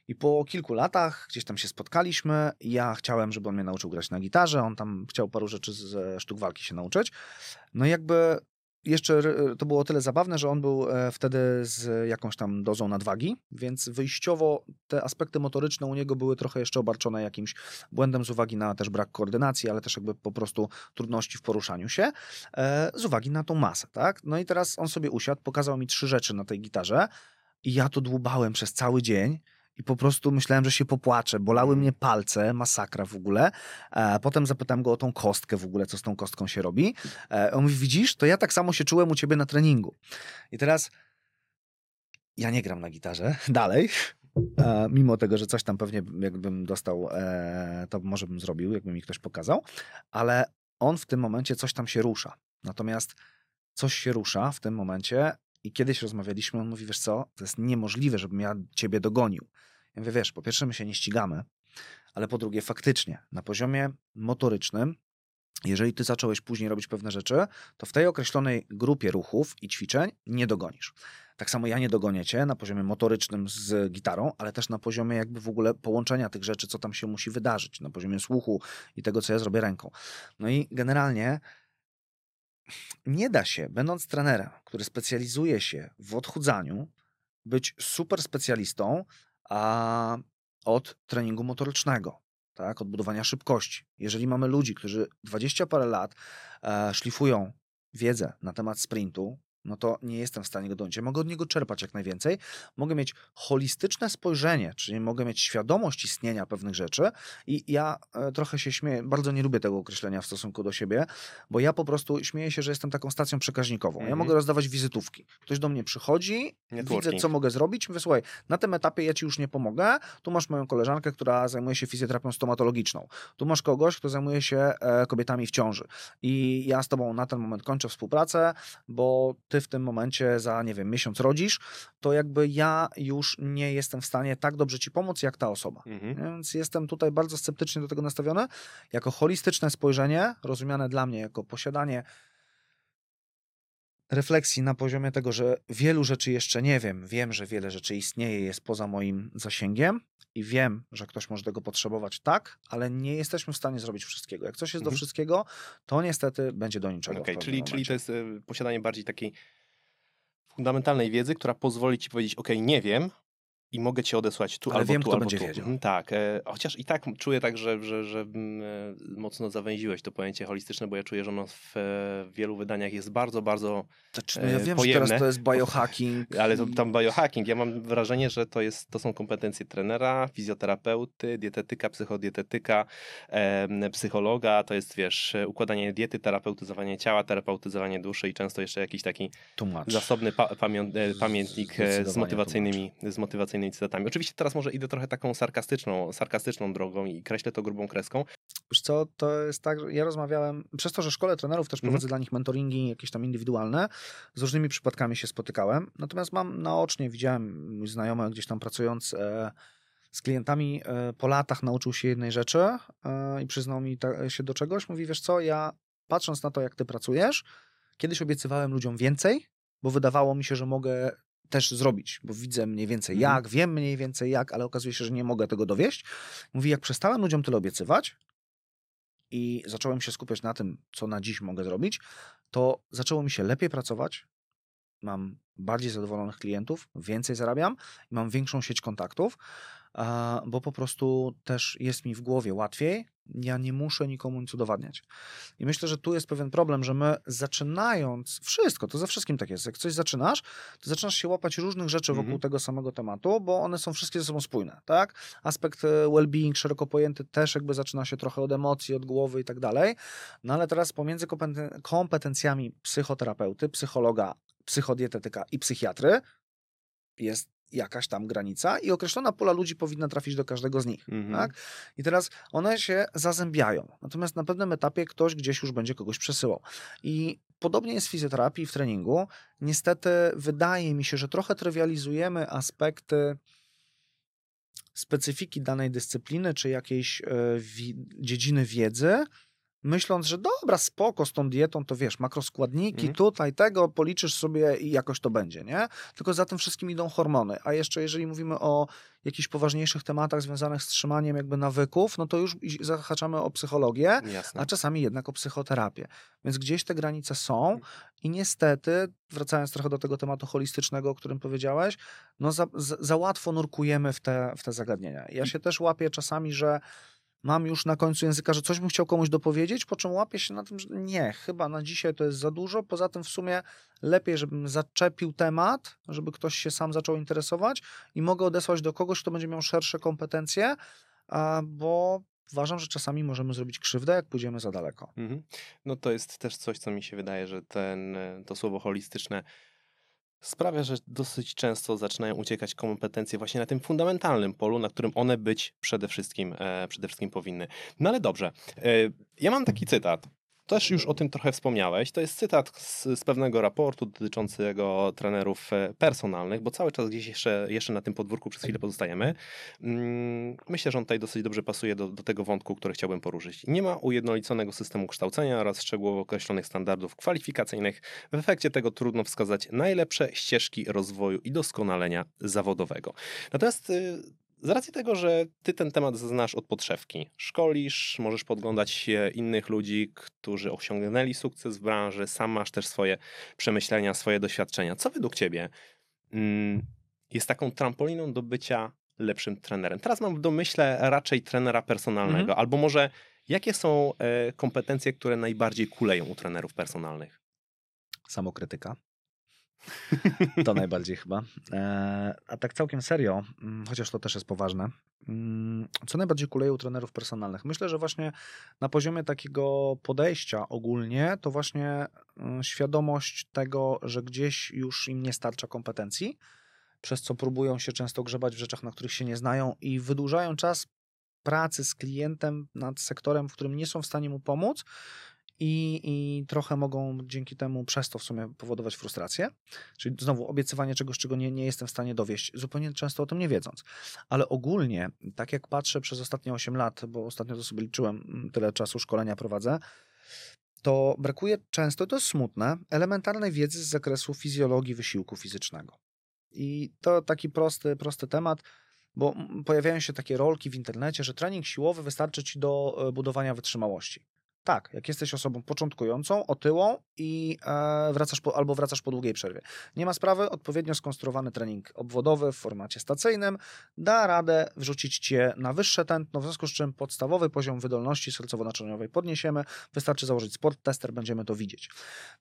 I po kilku latach gdzieś tam się spotkaliśmy. Ja chciałem, żeby on mnie nauczył grać na gitarze. On tam chciał paru rzeczy ze sztuk walki się nauczyć. No i jakby jeszcze r- to było o tyle zabawne, że on był e, wtedy z jakąś tam dozą nadwagi, więc wyjściowo te aspekty motoryczne u niego były trochę jeszcze obarczone jakimś błędem z uwagi na też brak koordynacji, ale też jakby po prostu trudności w poruszaniu się, e, z uwagi na tą masę, tak? No i teraz on sobie usiadł, pokazał mi trzy rzeczy na tej gitarze i ja to dłubałem przez cały dzień i po prostu myślałem, że się popłaczę. Bolały mnie palce, masakra w ogóle. E, potem zapytałem go o tą kostkę w ogóle, co z tą kostką się robi. E, on mówi, widzisz, to ja tak samo się czułem u ciebie na treningu. I teraz ja nie gram na gitarze dalej, e, mimo tego, że coś tam pewnie jakbym dostał, to może bym zrobił, jakby mi ktoś pokazał, ale on w tym momencie coś tam się rusza. Natomiast coś się rusza w tym momencie i kiedyś rozmawialiśmy, on mówi, wiesz co, to jest niemożliwe, żebym ja ciebie dogonił. Ja mówię, wiesz, po pierwsze my się nie ścigamy, ale po drugie faktycznie na poziomie motorycznym, jeżeli ty zacząłeś później robić pewne rzeczy, to w tej określonej grupie ruchów i ćwiczeń nie dogonisz. Tak samo ja nie dogonię cię na poziomie motorycznym z gitarą, ale też na poziomie jakby w ogóle połączenia tych rzeczy, co tam się musi wydarzyć, na poziomie słuchu i tego, co ja zrobię ręką. No i generalnie nie da się, będąc trenerem, który specjalizuje się w odchudzaniu, być super specjalistą a od treningu motorycznego, tak, od budowania szybkości. Jeżeli mamy ludzi, którzy 20 parę lat e, szlifują wiedzę na temat sprintu, no to nie jestem w stanie go dąć. Ja mogę od niego czerpać jak najwięcej. Mogę mieć holistyczne spojrzenie, czyli mogę mieć świadomość istnienia pewnych rzeczy i ja e, trochę się śmieję, bardzo nie lubię tego określenia w stosunku do siebie, bo ja po prostu śmieję się, że jestem taką stacją przekaźnikową. Ja Mhm. mogę rozdawać wizytówki. Ktoś do mnie przychodzi, widzę Networking. co mogę zrobić, mówię, słuchaj, na tym etapie ja ci już nie pomogę, tu masz moją koleżankę, która zajmuje się fizjoterapią stomatologiczną, tu masz kogoś, kto zajmuje się e, kobietami w ciąży i ja z tobą na ten moment kończę współpracę, bo ty w tym momencie za, nie wiem, miesiąc rodzisz, to jakby ja już nie jestem w stanie tak dobrze ci pomóc, jak ta osoba. Mhm. Więc jestem tutaj bardzo sceptycznie do tego nastawiony. Jako holistyczne spojrzenie, rozumiane dla mnie jako posiadanie refleksji na poziomie tego, że wielu rzeczy jeszcze nie wiem. Wiem, że wiele rzeczy istnieje, jest poza moim zasięgiem i wiem, że ktoś może tego potrzebować tak, ale nie jesteśmy w stanie zrobić wszystkiego. Jak coś jest do Mhm. wszystkiego, to niestety będzie do niczego. pewnym czyli, czyli to jest e, posiadanie bardziej takiej fundamentalnej wiedzy, która pozwoli ci powiedzieć, ok, nie wiem i mogę cię odesłać tu Ale albo wiem, tu, kto albo będzie tu. wiedział. Mhm, Tak, e, chociaż i tak czuję tak, że, że, że mm, e, mocno zawęziłeś to pojęcie holistyczne, bo ja czuję, że ono w e, wielu wydaniach jest bardzo, bardzo Znaczy, no ja e, wiem, że pojemne. teraz to jest biohacking. Ale to tam biohacking. Ja mam wrażenie, że to, jest, to są kompetencje trenera, fizjoterapeuty, dietetyka, psychodietetyka, em, psychologa. To jest, wiesz, układanie diety, terapeutyzowanie ciała, terapeutyzowanie duszy i często jeszcze jakiś taki Tłumacz. zasobny pa pamią e, pamiętnik e, z motywacyjnymi, z motywacyjnymi cytatami. Oczywiście teraz może idę trochę taką sarkastyczną, sarkastyczną drogą i kreślę to grubą kreską. Wiesz co, to jest tak, że ja rozmawiałem, przez to, że szkole trenerów też Mhm. prowadzę dla nich mentoringi jakieś tam indywidualne, z różnymi przypadkami się spotykałem, natomiast mam naocznie, widziałem mój znajomy gdzieś tam pracując e, z klientami e, po latach nauczył się jednej rzeczy e, i przyznał mi ta, się do czegoś, mówi, wiesz co, ja patrząc na to, jak ty pracujesz, kiedyś obiecywałem ludziom więcej, bo wydawało mi się, że mogę też zrobić, bo widzę mniej więcej Mhm. jak, wiem mniej więcej jak, ale okazuje się, że nie mogę tego dowieść. Mówi, jak przestałem ludziom tyle obiecywać, i zacząłem się skupiać na tym, co na dziś mogę zrobić, to zaczęło mi się lepiej pracować. Mam bardziej zadowolonych klientów, więcej zarabiam i mam większą sieć kontaktów, bo po prostu też jest mi w głowie łatwiej. Ja nie muszę nikomu nic udowadniać. I myślę, że tu jest pewien problem, że my zaczynając wszystko, to ze wszystkim tak jest. Jak coś zaczynasz, to zaczynasz się łapać różnych rzeczy wokół Mhm. tego samego tematu, bo one są wszystkie ze sobą spójne, tak? Aspekt e, well-being szeroko pojęty też jakby zaczyna się trochę od emocji, od głowy i tak dalej. No ale teraz pomiędzy kompeten- kompetencjami psychoterapeuty, psychologa, psychodietetyka i psychiatry jest jakaś tam granica i określona pula ludzi powinna trafić do każdego z nich. Mhm. Tak? I teraz one się zazębiają. Natomiast na pewnym etapie ktoś gdzieś już będzie kogoś przesyłał. I podobnie jest w fizjoterapii, w treningu. Niestety wydaje mi się, że trochę trywializujemy aspekty specyfiki danej dyscypliny czy jakiejś e, wi- dziedziny wiedzy myśląc, że dobra, spoko z tą dietą, to wiesz, makroskładniki, Mhm. tutaj tego, policzysz sobie i jakoś to będzie, nie? Tylko za tym wszystkim idą hormony. A jeszcze jeżeli mówimy o jakichś poważniejszych tematach związanych z trzymaniem jakby nawyków, no to już zahaczamy o psychologię, Jasne. a czasami jednak o psychoterapię. Więc gdzieś te granice są i niestety, wracając trochę do tego tematu holistycznego, o którym powiedziałeś, no za, za, za łatwo nurkujemy w te, w te zagadnienia. Ja się też łapię czasami, że mam już na końcu języka, że coś bym chciał komuś dopowiedzieć, po czym łapię się na tym, że nie, chyba na dzisiaj to jest za dużo. Poza tym w sumie lepiej, żebym zaczepił temat, żeby ktoś się sam zaczął interesować i mogę odesłać do kogoś, kto będzie miał szersze kompetencje, bo uważam, że czasami możemy zrobić krzywdę, jak pójdziemy za daleko. Mhm. No to jest też coś, co mi się wydaje, że ten, to słowo holistyczne sprawia, że dosyć często zaczynają uciekać kompetencje właśnie na tym fundamentalnym polu, na którym one być przede wszystkim, e, przede wszystkim powinny. No ale dobrze, e, ja mam taki cytat. Też już o tym trochę wspomniałeś. To jest cytat z, z pewnego raportu dotyczącego trenerów e, personalnych, bo cały czas gdzieś jeszcze, jeszcze na tym podwórku przez chwilę pozostajemy. Mm, Myślę, że on tutaj dosyć dobrze pasuje do, do tego wątku, który chciałbym poruszyć. Nie ma ujednoliconego systemu kształcenia oraz szczegółowo określonych standardów kwalifikacyjnych. W efekcie tego trudno wskazać najlepsze ścieżki rozwoju i doskonalenia zawodowego. Natomiast y, z racji tego, że ty ten temat znasz od podszewki, szkolisz, możesz podglądać e, innych ludzi, którzy osiągnęli sukces w branży, sam masz też swoje przemyślenia, swoje doświadczenia. Co według ciebie mm, jest taką trampoliną do bycia lepszym trenerem? Teraz mam w domyśle raczej trenera personalnego, Mhm. albo może jakie są e, kompetencje, które najbardziej kuleją u trenerów personalnych? Samokrytyka. To najbardziej chyba. E, a tak całkiem serio, mm, chociaż to też jest poważne. mm, Co najbardziej kuleje u trenerów personalnych? Myślę, że właśnie na poziomie takiego podejścia ogólnie, to właśnie mm, świadomość tego, że gdzieś już im nie starcza kompetencji, przez co próbują się często grzebać w rzeczach, na których się nie znają i wydłużają czas pracy z klientem nad sektorem, w którym nie są w stanie mu pomóc i, i trochę mogą dzięki temu przez to w sumie powodować frustrację. Czyli znowu obiecywanie czegoś, czego nie, nie jestem w stanie dowieść, zupełnie często o tym nie wiedząc. Ale ogólnie, tak jak patrzę przez ostatnie 8 lat, bo ostatnio to sobie liczyłem, mm, tyle czasu szkolenia prowadzę, to brakuje często, to jest smutne, elementarnej wiedzy z zakresu fizjologii wysiłku fizycznego. I to taki prosty, prosty temat, bo mm, pojawiają się takie rolki w internecie, że trening siłowy wystarczy ci do e, budowania wytrzymałości. Tak, jak jesteś osobą początkującą, otyłą i e, wracasz po, albo wracasz po długiej przerwie. Nie ma sprawy, odpowiednio skonstruowany trening obwodowy w formacie stacyjnym da radę wrzucić cię na wyższe tętno, w związku z czym podstawowy poziom wydolności sercowo-naczyniowej podniesiemy, wystarczy założyć sport tester, będziemy to widzieć.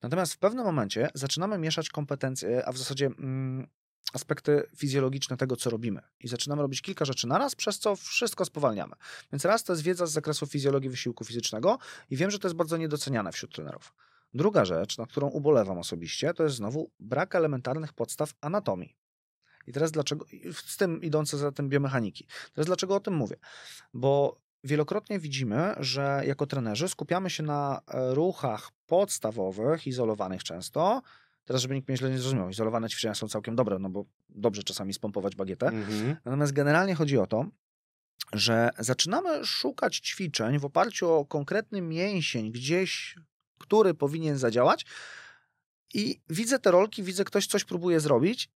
Natomiast w pewnym momencie zaczynamy mieszać kompetencje, a w zasadzie mm, aspekty fizjologiczne tego, co robimy. I zaczynamy robić kilka rzeczy naraz, przez co wszystko spowalniamy. Więc raz to jest wiedza z zakresu fizjologii wysiłku fizycznego i wiem, że to jest bardzo niedoceniane wśród trenerów. Druga rzecz, na którą ubolewam osobiście, to jest znowu brak elementarnych podstaw anatomii. I teraz dlaczego, z tym idące za tym biomechaniki. Teraz dlaczego o tym mówię? Bo wielokrotnie widzimy, że jako trenerzy skupiamy się na e, ruchach podstawowych, izolowanych często. Teraz, żeby nikt mnie źle nie zrozumiał, izolowane ćwiczenia są całkiem dobre, no bo dobrze czasami spompować bagietę. Mhm. Natomiast generalnie chodzi o to, że zaczynamy szukać ćwiczeń w oparciu o konkretny mięsień gdzieś, który powinien zadziałać i widzę te rolki, widzę ktoś coś próbuje zrobić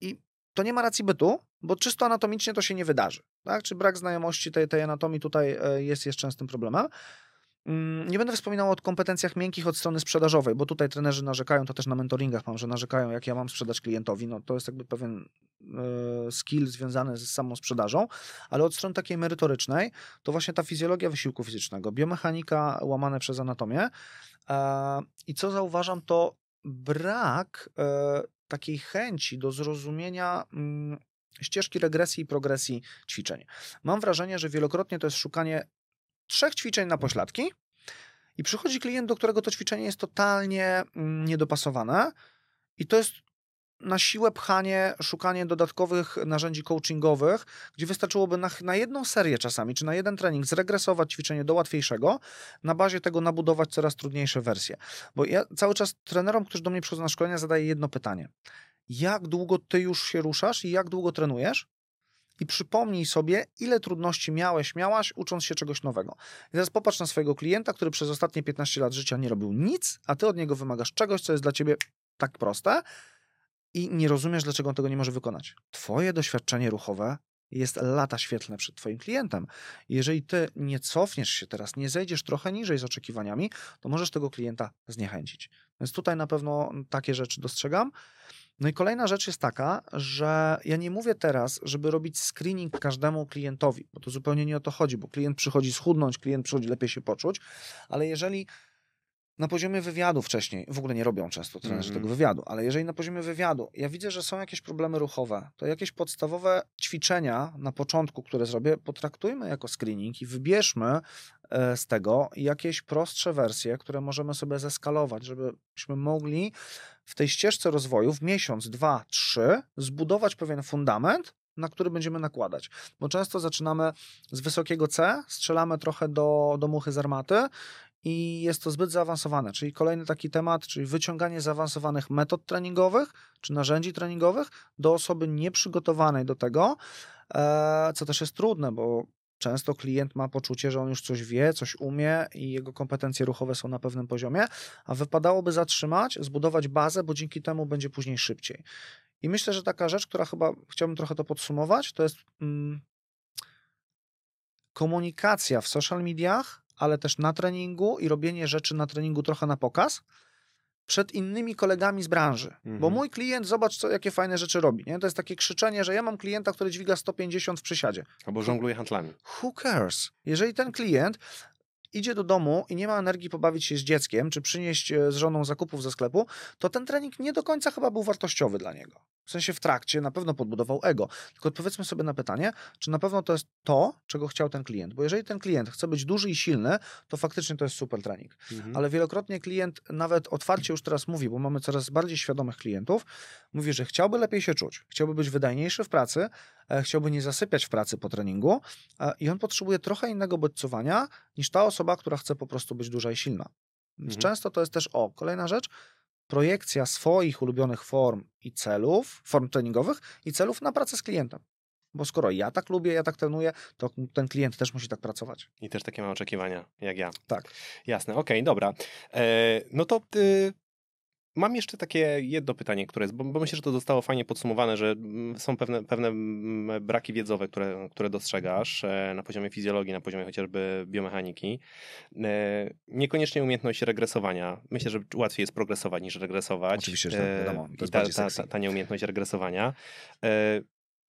i to nie ma racji bytu, bo czysto anatomicznie to się nie wydarzy. Tak? Czy brak znajomości tej, tej anatomii tutaj e, jest, jest częstym problemem. Mm, Nie będę wspominał o kompetencjach miękkich od strony sprzedażowej, bo tutaj trenerzy narzekają, to też na mentoringach mam, że narzekają, jak ja mam sprzedać klientowi. No to jest jakby pewien e, skill związany z samą sprzedażą, ale od strony takiej merytorycznej, to właśnie ta fizjologia wysiłku fizycznego, biomechanika łamane przez anatomię. E, I co zauważam, to brak e, takiej chęci do zrozumienia mm, ścieżki regresji i progresji ćwiczeń. Mam wrażenie, że wielokrotnie to jest szukanie trzech ćwiczeń na pośladki i przychodzi klient, do którego to ćwiczenie jest totalnie mm, niedopasowane i to jest na siłę pchanie, szukanie dodatkowych narzędzi coachingowych, gdzie wystarczyłoby na, na jedną serię czasami, czy na jeden trening zregresować ćwiczenie do łatwiejszego, na bazie tego nabudować coraz trudniejsze wersje. Bo ja cały czas trenerom, którzy do mnie przychodzą na szkolenia, zadaję jedno pytanie. Jak długo ty już się ruszasz i jak długo trenujesz? I przypomnij sobie, ile trudności miałeś, miałaś, ucząc się czegoś nowego. I teraz popatrz na swojego klienta, który przez ostatnie 15 lat życia nie robił nic, a ty od niego wymagasz czegoś, co jest dla ciebie tak proste i nie rozumiesz, dlaczego on tego nie może wykonać. Twoje doświadczenie ruchowe jest lata świetlne przed Twoim klientem. Jeżeli Ty nie cofniesz się teraz, nie zejdziesz trochę niżej z oczekiwaniami, to możesz tego klienta zniechęcić. Więc tutaj na pewno takie rzeczy dostrzegam. No i kolejna rzecz jest taka, że ja nie mówię teraz, żeby robić screening każdemu klientowi, bo to zupełnie nie o to chodzi, bo klient przychodzi schudnąć, klient przychodzi lepiej się poczuć, ale jeżeli na poziomie wywiadu wcześniej, w ogóle nie robią często trenerzy Mhm. tego wywiadu, ale jeżeli na poziomie wywiadu ja widzę, że są jakieś problemy ruchowe, to jakieś podstawowe ćwiczenia na początku, które zrobię, potraktujmy jako screening i wybierzmy e, z tego jakieś prostsze wersje, które możemy sobie zeskalować, żebyśmy mogli w tej ścieżce rozwoju w miesiąc, dwa, trzy zbudować pewien fundament, na który będziemy nakładać. Bo często zaczynamy z wysokiego C, strzelamy trochę do, do muchy z armaty i jest to zbyt zaawansowane. Czyli kolejny taki temat, czyli wyciąganie zaawansowanych metod treningowych czy narzędzi treningowych do osoby nieprzygotowanej do tego, e, co też jest trudne, bo często klient ma poczucie, że on już coś wie, coś umie i jego kompetencje ruchowe są na pewnym poziomie, a wypadałoby zatrzymać, zbudować bazę, bo dzięki temu będzie później szybciej. I myślę, że taka rzecz, która chyba chciałbym trochę to podsumować, to jest mm, komunikacja w social mediach, ale też na treningu i robienie rzeczy na treningu trochę na pokaz przed innymi kolegami z branży. Bo Mhm. mój klient, zobacz, co, jakie fajne rzeczy robi. Nie? To jest takie krzyczenie, że ja mam klienta, który dźwiga 150 w przysiadzie. Albo żongluje handlami. Who cares? Jeżeli ten klient idzie do domu i nie ma energii pobawić się z dzieckiem, czy przynieść e, z żoną zakupów ze sklepu, to ten trening nie do końca chyba był wartościowy dla niego. W sensie w trakcie na pewno podbudował ego. Tylko odpowiedzmy sobie na pytanie, czy na pewno to jest to, czego chciał ten klient. Bo jeżeli ten klient chce być duży i silny, to faktycznie to jest super trening. Mhm. Ale wielokrotnie klient nawet otwarcie już teraz mówi, bo mamy coraz bardziej świadomych klientów, mówi, że chciałby lepiej się czuć, chciałby być wydajniejszy w pracy, e, chciałby nie zasypiać w pracy po treningu e, i on potrzebuje trochę innego bodźcowania niż ta osoba, która chce po prostu być duża i silna. Więc Mhm. Często to jest też, o, kolejna rzecz, projekcja swoich ulubionych form i celów, form treningowych i celów na pracę z klientem. Bo skoro ja tak lubię, ja tak trenuję, to ten klient też musi tak pracować. I też takie mam oczekiwania, jak ja. Tak. Jasne, okej, dobra. E, no to y, mam jeszcze takie jedno pytanie, które jest, bo, bo myślę, że to zostało fajnie podsumowane, że mm, są pewne, pewne mm, braki wiedzowe, które, które dostrzegasz e, na poziomie fizjologii, na poziomie chociażby biomechaniki. E, niekoniecznie umiejętność regresowania. Myślę, że łatwiej jest progresować niż regresować. Oczywiście, że tak, E, wiadomo, to I jest ta, ta, ta, ta nieumiejętność regresowania. E,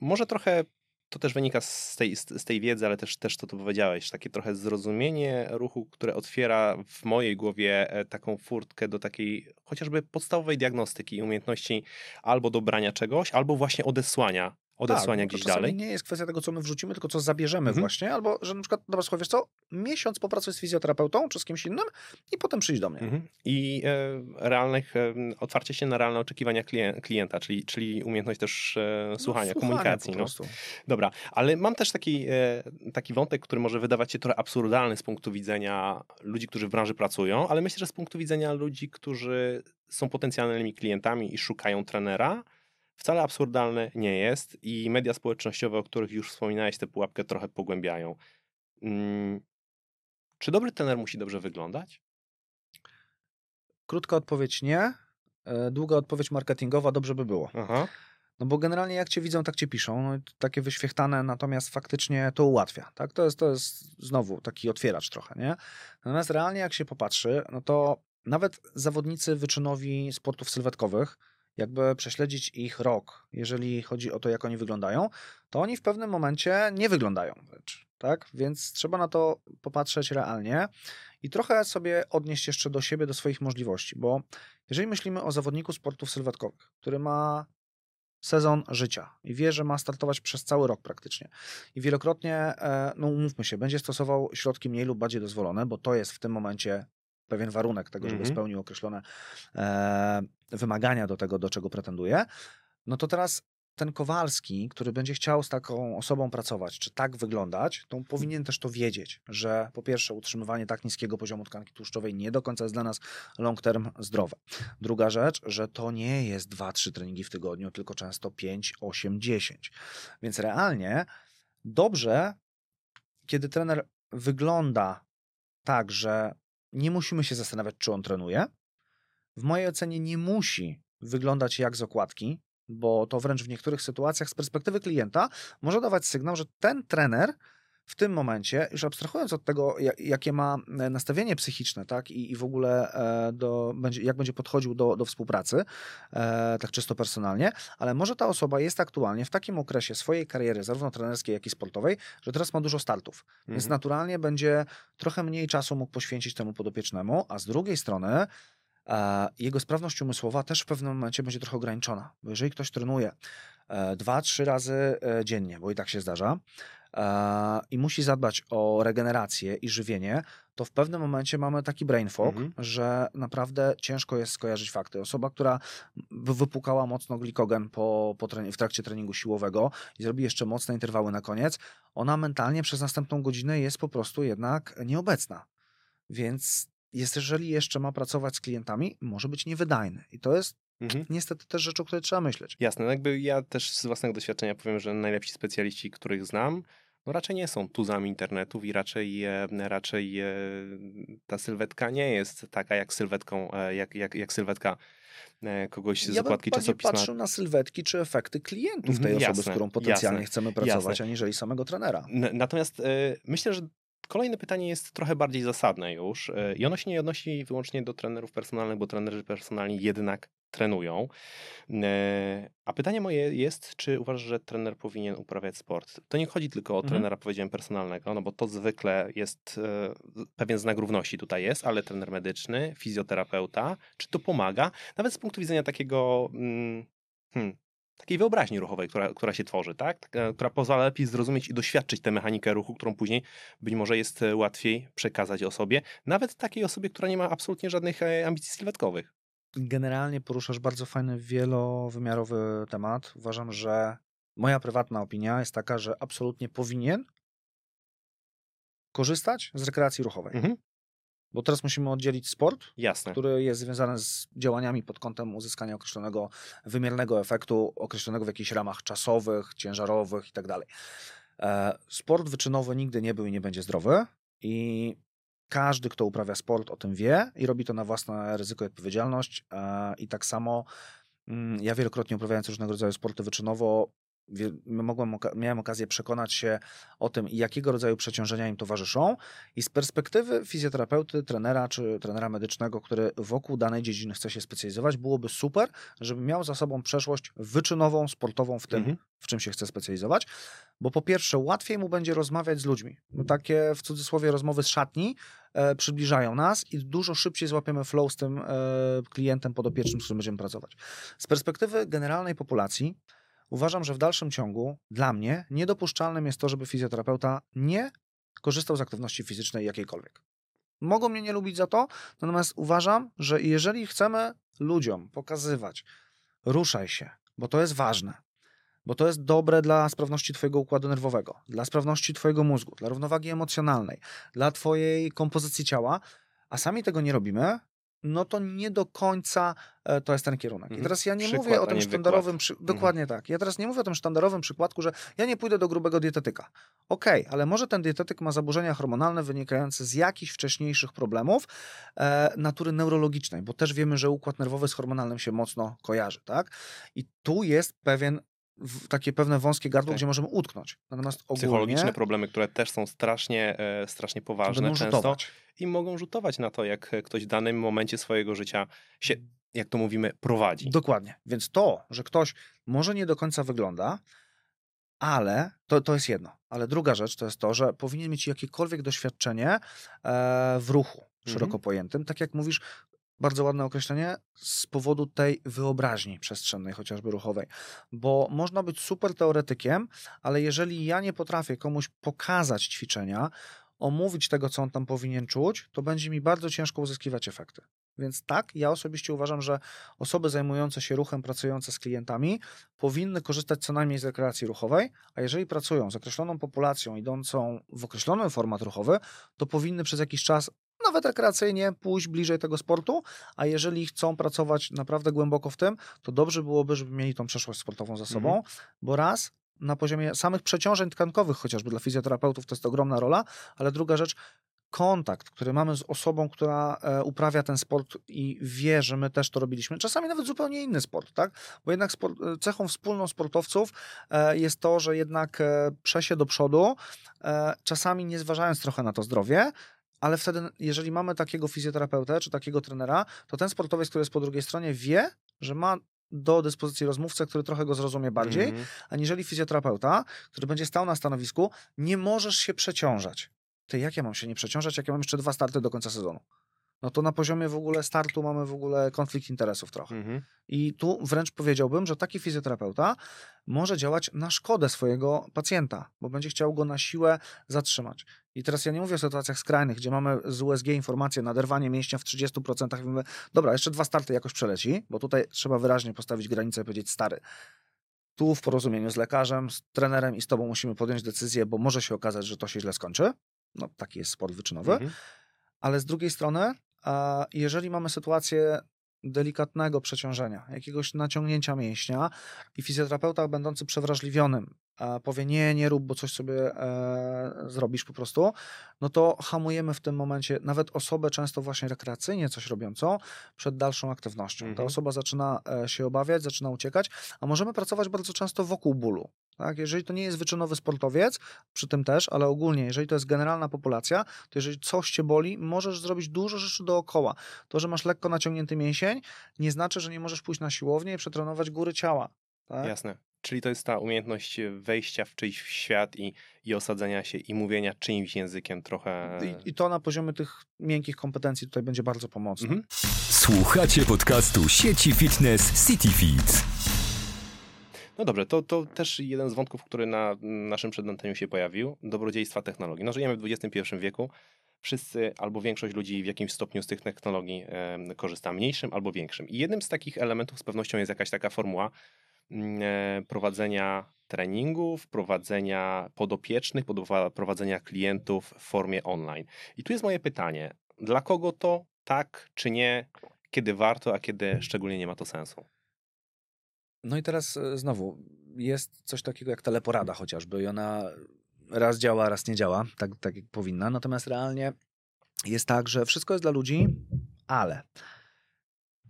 może trochę to też wynika z tej, z tej wiedzy, ale też, też to, co powiedziałeś, takie trochę zrozumienie ruchu, które otwiera w mojej głowie e, taką furtkę do takiej chociażby podstawowej diagnostyki i umiejętności albo dobrania czegoś, albo właśnie odesłania, odesłania tak, gdzieś dalej. nie jest kwestia tego, co my wrzucimy, tylko co zabierzemy Mhm. właśnie, albo że na przykład, dobra, słuchaj, wiesz co, miesiąc popracuj z fizjoterapeutą czy z kimś innym i potem przyjdź do mnie. Mhm. I e, realnych, e, otwarcie się na realne oczekiwania klien- klienta, czyli, czyli umiejętność też e, No, słuchania, słuchania komunikacji. Po No. prostu. Dobra, ale mam też taki, e, taki wątek, który może wydawać się trochę absurdalny z punktu widzenia ludzi, którzy w branży pracują, ale myślę, że z punktu widzenia ludzi, którzy są potencjalnymi klientami i szukają trenera, wcale absurdalne nie jest i media społecznościowe, o których już wspominałeś, tę pułapkę trochę pogłębiają. Mm, czy dobry trener musi dobrze wyglądać? Krótka odpowiedź nie, e, długa odpowiedź marketingowa dobrze by było. Aha. No bo generalnie jak cię widzą, tak cię piszą. No, takie wyświechtane, natomiast faktycznie to ułatwia. Tak? To, jest, to jest znowu taki otwieracz trochę, nie? Natomiast realnie jak się popatrzy, no to nawet zawodnicy wyczynowi sportów sylwetkowych, jakby prześledzić ich rok, jeżeli chodzi o to, jak oni wyglądają, to oni w pewnym momencie nie wyglądają wręcz. Tak? Więc trzeba na to popatrzeć realnie i trochę sobie odnieść jeszcze do siebie, do swoich możliwości, bo jeżeli myślimy o zawodniku sportów sylwetkowych, który ma sezon życia i wie, że ma startować przez cały rok praktycznie. I wielokrotnie, e, no umówmy się, będzie stosował środki mniej lub bardziej dozwolone, bo to jest w tym momencie pewien warunek tego, żeby Mhm. spełnił określone e, wymagania do tego, do czego pretenduje. No to teraz ten Kowalski, który będzie chciał z taką osobą pracować, czy tak wyglądać, to powinien też to wiedzieć, że po pierwsze utrzymywanie tak niskiego poziomu tkanki tłuszczowej nie do końca jest dla nas long term zdrowe. Druga rzecz, że to nie jest 2-3 treningi w tygodniu, tylko często 5, 8, 10. Więc realnie dobrze, kiedy trener wygląda tak, że nie musimy się zastanawiać, czy on trenuje. W mojej ocenie nie musi wyglądać jak z okładki, bo to wręcz w niektórych sytuacjach z perspektywy klienta może dawać sygnał, że ten trener w tym momencie, już abstrahując od tego, jakie ma e, nastawienie psychiczne, tak, i, i w ogóle e, do, będzie, jak będzie podchodził do, do współpracy, e, tak czysto personalnie, ale może ta osoba jest aktualnie w takim okresie swojej kariery, zarówno trenerskiej, jak i sportowej, że teraz ma dużo startów, mhm. więc naturalnie będzie trochę mniej czasu mógł poświęcić temu podopiecznemu, a z drugiej strony jego sprawność umysłowa też w pewnym momencie będzie trochę ograniczona, bo jeżeli ktoś trenuje dwa, trzy razy dziennie, bo i tak się zdarza, i musi zadbać o regenerację i żywienie, to w pewnym momencie mamy taki brain fog, mhm. że naprawdę ciężko jest skojarzyć fakty. Osoba, która wypukała mocno glikogen po, po w trakcie treningu siłowego i zrobi jeszcze mocne interwały na koniec, ona mentalnie przez następną godzinę jest po prostu jednak nieobecna. Więc jest, jeżeli jeszcze ma pracować z klientami, może być niewydajny. I to jest Mhm. Niestety też rzecz, o której trzeba myśleć. Jasne, no jakby ja też z własnego doświadczenia powiem, że najlepsi specjaliści, których znam, no raczej nie są tuzami internetów i raczej, raczej ta sylwetka nie jest taka jak sylwetką, e, jak, jak, jak sylwetka e, kogoś z ja okładki czasopisma. Ja patrzył na sylwetki czy efekty klientów tej mhm, osoby, z którą potencjalnie jasne, chcemy pracować, jasne. aniżeli samego trenera. Natomiast y, myślę, że Kolejne pytanie jest trochę bardziej zasadne już e, i ono się nie odnosi wyłącznie do trenerów personalnych, bo trenerzy personalni jednak trenują. E, a pytanie moje jest, czy uważasz, że trener powinien uprawiać sport? To nie chodzi tylko o mhm. trenera, powiedziałem, personalnego, no bo to zwykle jest e, pewien znak równości tutaj jest, ale trener medyczny, fizjoterapeuta, czy to pomaga? Nawet z punktu widzenia takiego mm, hmm, takiej wyobraźni ruchowej, która, która się tworzy, tak? która pozwala lepiej zrozumieć i doświadczyć tę mechanikę ruchu, którą później być może jest e, łatwiej przekazać osobie, nawet takiej osobie, która nie ma absolutnie żadnych e, ambicji sylwetkowych. Generalnie poruszasz bardzo fajny, wielowymiarowy temat. Uważam, że moja prywatna opinia jest taka, że absolutnie powinien korzystać z rekreacji ruchowej. Mhm. Bo teraz musimy oddzielić sport, Jasne. który jest związany z działaniami pod kątem uzyskania określonego wymiernego efektu, określonego w jakichś ramach czasowych, ciężarowych itd. Tak e, sport wyczynowy nigdy nie był i nie będzie zdrowy i każdy, kto uprawia sport, o tym wie i robi to na własne ryzyko i odpowiedzialność. E, I tak samo mm, ja wielokrotnie uprawiając różnego rodzaju sporty wyczynowo, mogłem, miałem okazję przekonać się o tym, jakiego rodzaju przeciążenia im towarzyszą i z perspektywy fizjoterapeuty, trenera czy trenera medycznego, który wokół danej dziedziny chce się specjalizować, byłoby super, żeby miał za sobą przeszłość wyczynową, sportową w tym, mhm. w czym się chce specjalizować, bo po pierwsze łatwiej mu będzie rozmawiać z ludźmi. No takie w cudzysłowie rozmowy z szatni e, przybliżają nas i dużo szybciej złapiemy flow z tym e, klientem podopiecznym, z którym będziemy pracować. Z perspektywy generalnej populacji uważam, że w dalszym ciągu dla mnie niedopuszczalnym jest to, żeby fizjoterapeuta nie korzystał z aktywności fizycznej jakiejkolwiek. Mogą mnie nie lubić za to, natomiast uważam, że jeżeli chcemy ludziom pokazywać, ruszaj się, bo to jest ważne, bo to jest dobre dla sprawności Twojego układu nerwowego, dla sprawności Twojego mózgu, dla równowagi emocjonalnej, dla Twojej kompozycji ciała, a sami tego nie robimy, no to nie do końca e, to jest ten kierunek. I mhm. teraz ja nie Przykład, mówię o tym sztandarowym, przy... Mhm. dokładnie tak. Ja teraz nie mówię o tym sztandarowym przykładku, że ja nie pójdę do grubego dietetyka. Okej, okay, ale może ten dietetyk ma zaburzenia hormonalne wynikające z jakichś wcześniejszych problemów e, natury neurologicznej, bo też wiemy, że układ nerwowy z hormonalnym się mocno kojarzy, tak? I tu jest pewien takie pewne wąskie gardło, okay. gdzie możemy utknąć. Natomiast ogólnie... Psychologiczne problemy, które też są strasznie, e, strasznie poważne często rzutować. i mogą rzutować na to, jak ktoś w danym momencie swojego życia się, jak to mówimy, prowadzi. Dokładnie. Więc to, że ktoś może nie do końca wygląda, ale to, to jest jedno. Ale druga rzecz to jest to, że powinien mieć jakiekolwiek doświadczenie e, w ruchu mhm. szeroko pojętym. Tak jak mówisz, bardzo ładne określenie, z powodu tej wyobraźni przestrzennej, chociażby ruchowej. Bo można być super teoretykiem, ale jeżeli ja nie potrafię komuś pokazać ćwiczenia, omówić tego, co on tam powinien czuć, to będzie mi bardzo ciężko uzyskiwać efekty. Więc tak, ja osobiście uważam, że osoby zajmujące się ruchem, pracujące z klientami, powinny korzystać co najmniej z rekreacji ruchowej, a jeżeli pracują z określoną populacją idącą w określony format ruchowy, to powinny przez jakiś czas nawet rekreacyjnie pójść bliżej tego sportu, a jeżeli chcą pracować naprawdę głęboko w tym, to dobrze byłoby, żeby mieli tą przeszłość sportową za sobą, Mhm. bo raz na poziomie samych przeciążeń tkankowych, chociażby dla fizjoterapeutów, to jest ogromna rola, ale druga rzecz, kontakt, który mamy z osobą, która e, uprawia ten sport i wie, że my też to robiliśmy, czasami nawet zupełnie inny sport, tak? Bo jednak sport, e, cechą wspólną sportowców e, jest to, że jednak przesie do przodu, czasami nie zważając trochę na to zdrowie, ale wtedy, jeżeli mamy takiego fizjoterapeutę czy takiego trenera, to ten sportowiec, który jest po drugiej stronie, wie, że ma do dyspozycji rozmówcę, który trochę go zrozumie bardziej, Mhm. aniżeli fizjoterapeuta, który będzie stał na stanowisku, nie możesz się przeciążać. Ty, jak ja mam się nie przeciążać, jak ja mam jeszcze dwa starty do końca sezonu? No to na poziomie w ogóle startu mamy w ogóle konflikt interesów trochę. Mhm. I tu wręcz powiedziałbym, że taki fizjoterapeuta może działać na szkodę swojego pacjenta, bo będzie chciał go na siłę zatrzymać. I teraz ja nie mówię o sytuacjach skrajnych, gdzie mamy z USG informację naderwanie mięśnia w 30% i mówimy, dobra, jeszcze dwa starty jakoś przeleci, bo tutaj trzeba wyraźnie postawić granicę i powiedzieć, stary, tu w porozumieniu z lekarzem, z trenerem i z tobą musimy podjąć decyzję, bo może się okazać, że to się źle skończy. No, taki jest sport wyczynowy. Mhm. Ale z drugiej strony, a jeżeli mamy sytuację delikatnego przeciążenia, jakiegoś naciągnięcia mięśnia i fizjoterapeuta będący przewrażliwionym powie nie, nie rób, bo coś sobie e, zrobisz po prostu, no to hamujemy w tym momencie nawet osobę często właśnie rekreacyjnie coś robiącą przed dalszą aktywnością. Ta Mhm. osoba zaczyna e, się obawiać, zaczyna uciekać, a możemy pracować bardzo często wokół bólu. Tak? Jeżeli to nie jest wyczynowy sportowiec, przy tym też, ale ogólnie, jeżeli to jest generalna populacja, to jeżeli coś cię boli, możesz zrobić dużo rzeczy dookoła. To, że masz lekko naciągnięty mięsień, nie znaczy, że nie możesz pójść na siłownię i przetrenować góry ciała. Tak? Jasne. Czyli to jest ta umiejętność wejścia w czyjś świat i, i osadzenia się i mówienia czyimś językiem trochę. I, I to na poziomie tych miękkich kompetencji tutaj będzie bardzo pomocne. Mhm. Słuchacie podcastu sieci fitness CityFit. No dobrze, to, to też jeden z wątków, który na naszym przedanteniu się pojawił. Dobrodziejstwa technologii. No żyjemy w XXI wieku. Wszyscy albo większość ludzi w jakimś stopniu z tych technologii e, korzysta, mniejszym albo większym. I jednym z takich elementów z pewnością jest jakaś taka formuła prowadzenia treningów, prowadzenia podopiecznych, prowadzenia klientów w formie online. I tu jest moje pytanie. Dla kogo to tak czy nie? Kiedy warto, a kiedy szczególnie nie ma to sensu? No i teraz e, znowu jest coś takiego jak teleporada chociażby i ona raz działa, raz nie działa, tak, tak jak powinna. Natomiast realnie jest tak, że wszystko jest dla ludzi, ale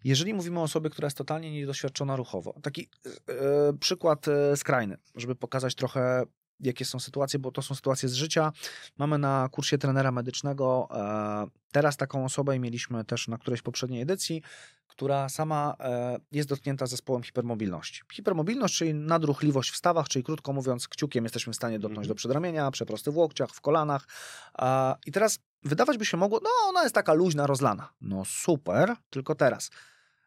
jeżeli mówimy o osobie, która jest totalnie niedoświadczona ruchowo, taki e, przykład e, skrajny, żeby pokazać trochę jakie są sytuacje, bo to są sytuacje z życia. Mamy na kursie trenera medycznego e, teraz taką osobę i mieliśmy też na którejś poprzedniej edycji, która sama e, jest dotknięta zespołem hipermobilności. Hipermobilność, czyli nadruchliwość w stawach, czyli krótko mówiąc, kciukiem jesteśmy w stanie dotknąć Mhm. do przedramienia, przeprosty w łokciach, w kolanach. I teraz wydawać by się mogło, no ona jest taka luźna, rozlana. No super, tylko teraz.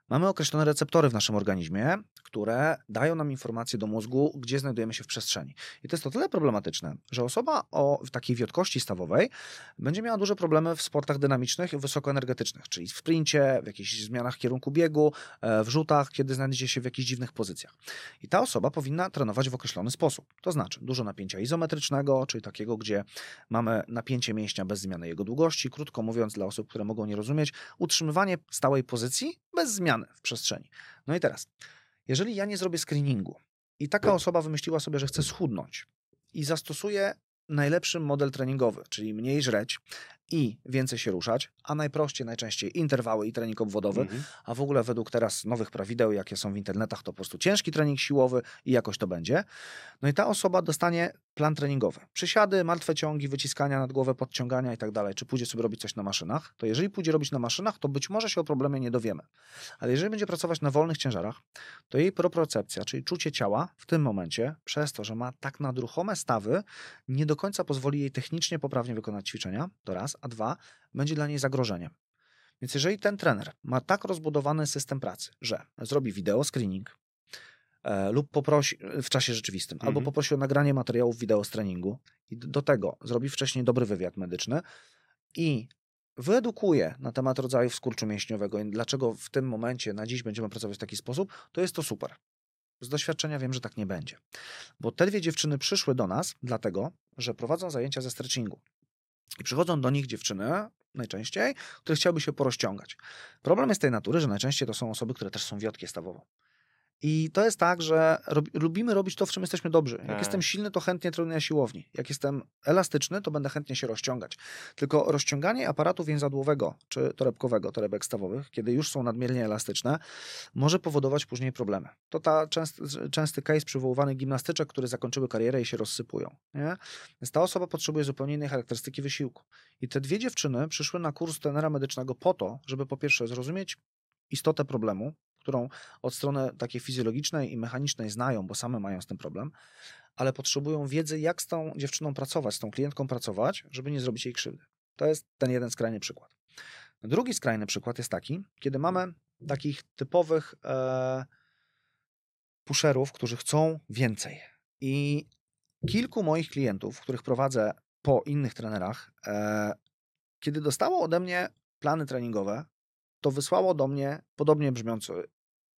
Mamy określone receptory w naszym organizmie, które dają nam informacje do mózgu, gdzie znajdujemy się w przestrzeni. I to jest o tyle problematyczne, że osoba o takiej wiotkości stawowej będzie miała duże problemy w sportach dynamicznych i wysokoenergetycznych, czyli w sprincie, w jakichś zmianach kierunku biegu, e, w rzutach, kiedy znajdzie się w jakichś dziwnych pozycjach. I ta osoba powinna trenować w określony sposób. To znaczy dużo napięcia izometrycznego, czyli takiego, gdzie mamy napięcie mięśnia bez zmiany jego długości. Krótko mówiąc, dla osób, które mogą nie rozumieć, utrzymywanie stałej pozycji bez zmiany w przestrzeni. No i teraz, jeżeli ja nie zrobię screeningu i taka osoba wymyśliła sobie, że chce schudnąć i zastosuje najlepszy model treningowy, czyli mniej żreć i więcej się ruszać, a najprościej, najczęściej interwały i trening obwodowy, Mhm. a w ogóle według teraz nowych prawideł, jakie są w internetach, to po prostu ciężki trening siłowy i jakoś to będzie. No i ta osoba dostanie plan treningowy. Przysiady, martwe ciągi, wyciskania nad głowę, podciągania i tak dalej. Czy pójdzie sobie robić coś na maszynach? To jeżeli pójdzie robić na maszynach, to być może się o problemie nie dowiemy. Ale jeżeli będzie pracować na wolnych ciężarach, to jej propriocepcja, czyli czucie ciała w tym momencie, przez to, że ma tak nadruchome stawy, nie do końca pozwoli jej technicznie poprawnie wykonać ćwiczenia, to raz, a dwa, będzie dla niej zagrożeniem. Więc jeżeli ten trener ma tak rozbudowany system pracy, że zrobi wideo screening e, lub poprosi w czasie rzeczywistym, albo Mhm. poprosi o nagranie materiałów wideo z treningu i do tego zrobi wcześniej dobry wywiad medyczny i wyedukuje na temat rodzajów skurczu mięśniowego i dlaczego w tym momencie na dziś będziemy pracować w taki sposób, to jest to super. Z doświadczenia wiem, że tak nie będzie. Bo te dwie dziewczyny przyszły do nas dlatego, że prowadzą zajęcia ze stretchingu. I przychodzą do nich dziewczyny najczęściej, które chciałyby się porozciągać. Problem jest tej natury, że najczęściej to są osoby, które też są wiotkie stawowo. I to jest tak, że rob, lubimy robić to, w czym jesteśmy dobrzy. Jak Tak. jestem silny, to chętnie trenuję na siłowni. Jak jestem elastyczny, to będę chętnie się rozciągać. Tylko rozciąganie aparatu więzadłowego czy torebkowego, torebek stawowych, kiedy już są nadmiernie elastyczne, może powodować później problemy. To ta częst, częsty case przywoływany gimnastyczek, które zakończyły karierę i się rozsypują. Nie? Więc ta osoba potrzebuje zupełnie innej charakterystyki wysiłku. I te dwie dziewczyny przyszły na kurs trenera medycznego po to, żeby po pierwsze zrozumieć istotę problemu, którą od strony takiej fizjologicznej i mechanicznej znają, bo same mają z tym problem, ale potrzebują wiedzy, jak z tą dziewczyną pracować, z tą klientką pracować, żeby nie zrobić jej krzywdy. To jest ten jeden skrajny przykład. Drugi skrajny przykład jest taki, kiedy mamy takich typowych e, pusherów, którzy chcą więcej. I kilku moich klientów, których prowadzę po innych trenerach, e, kiedy dostało ode mnie plany treningowe, to wysłało do mnie podobnie brzmiący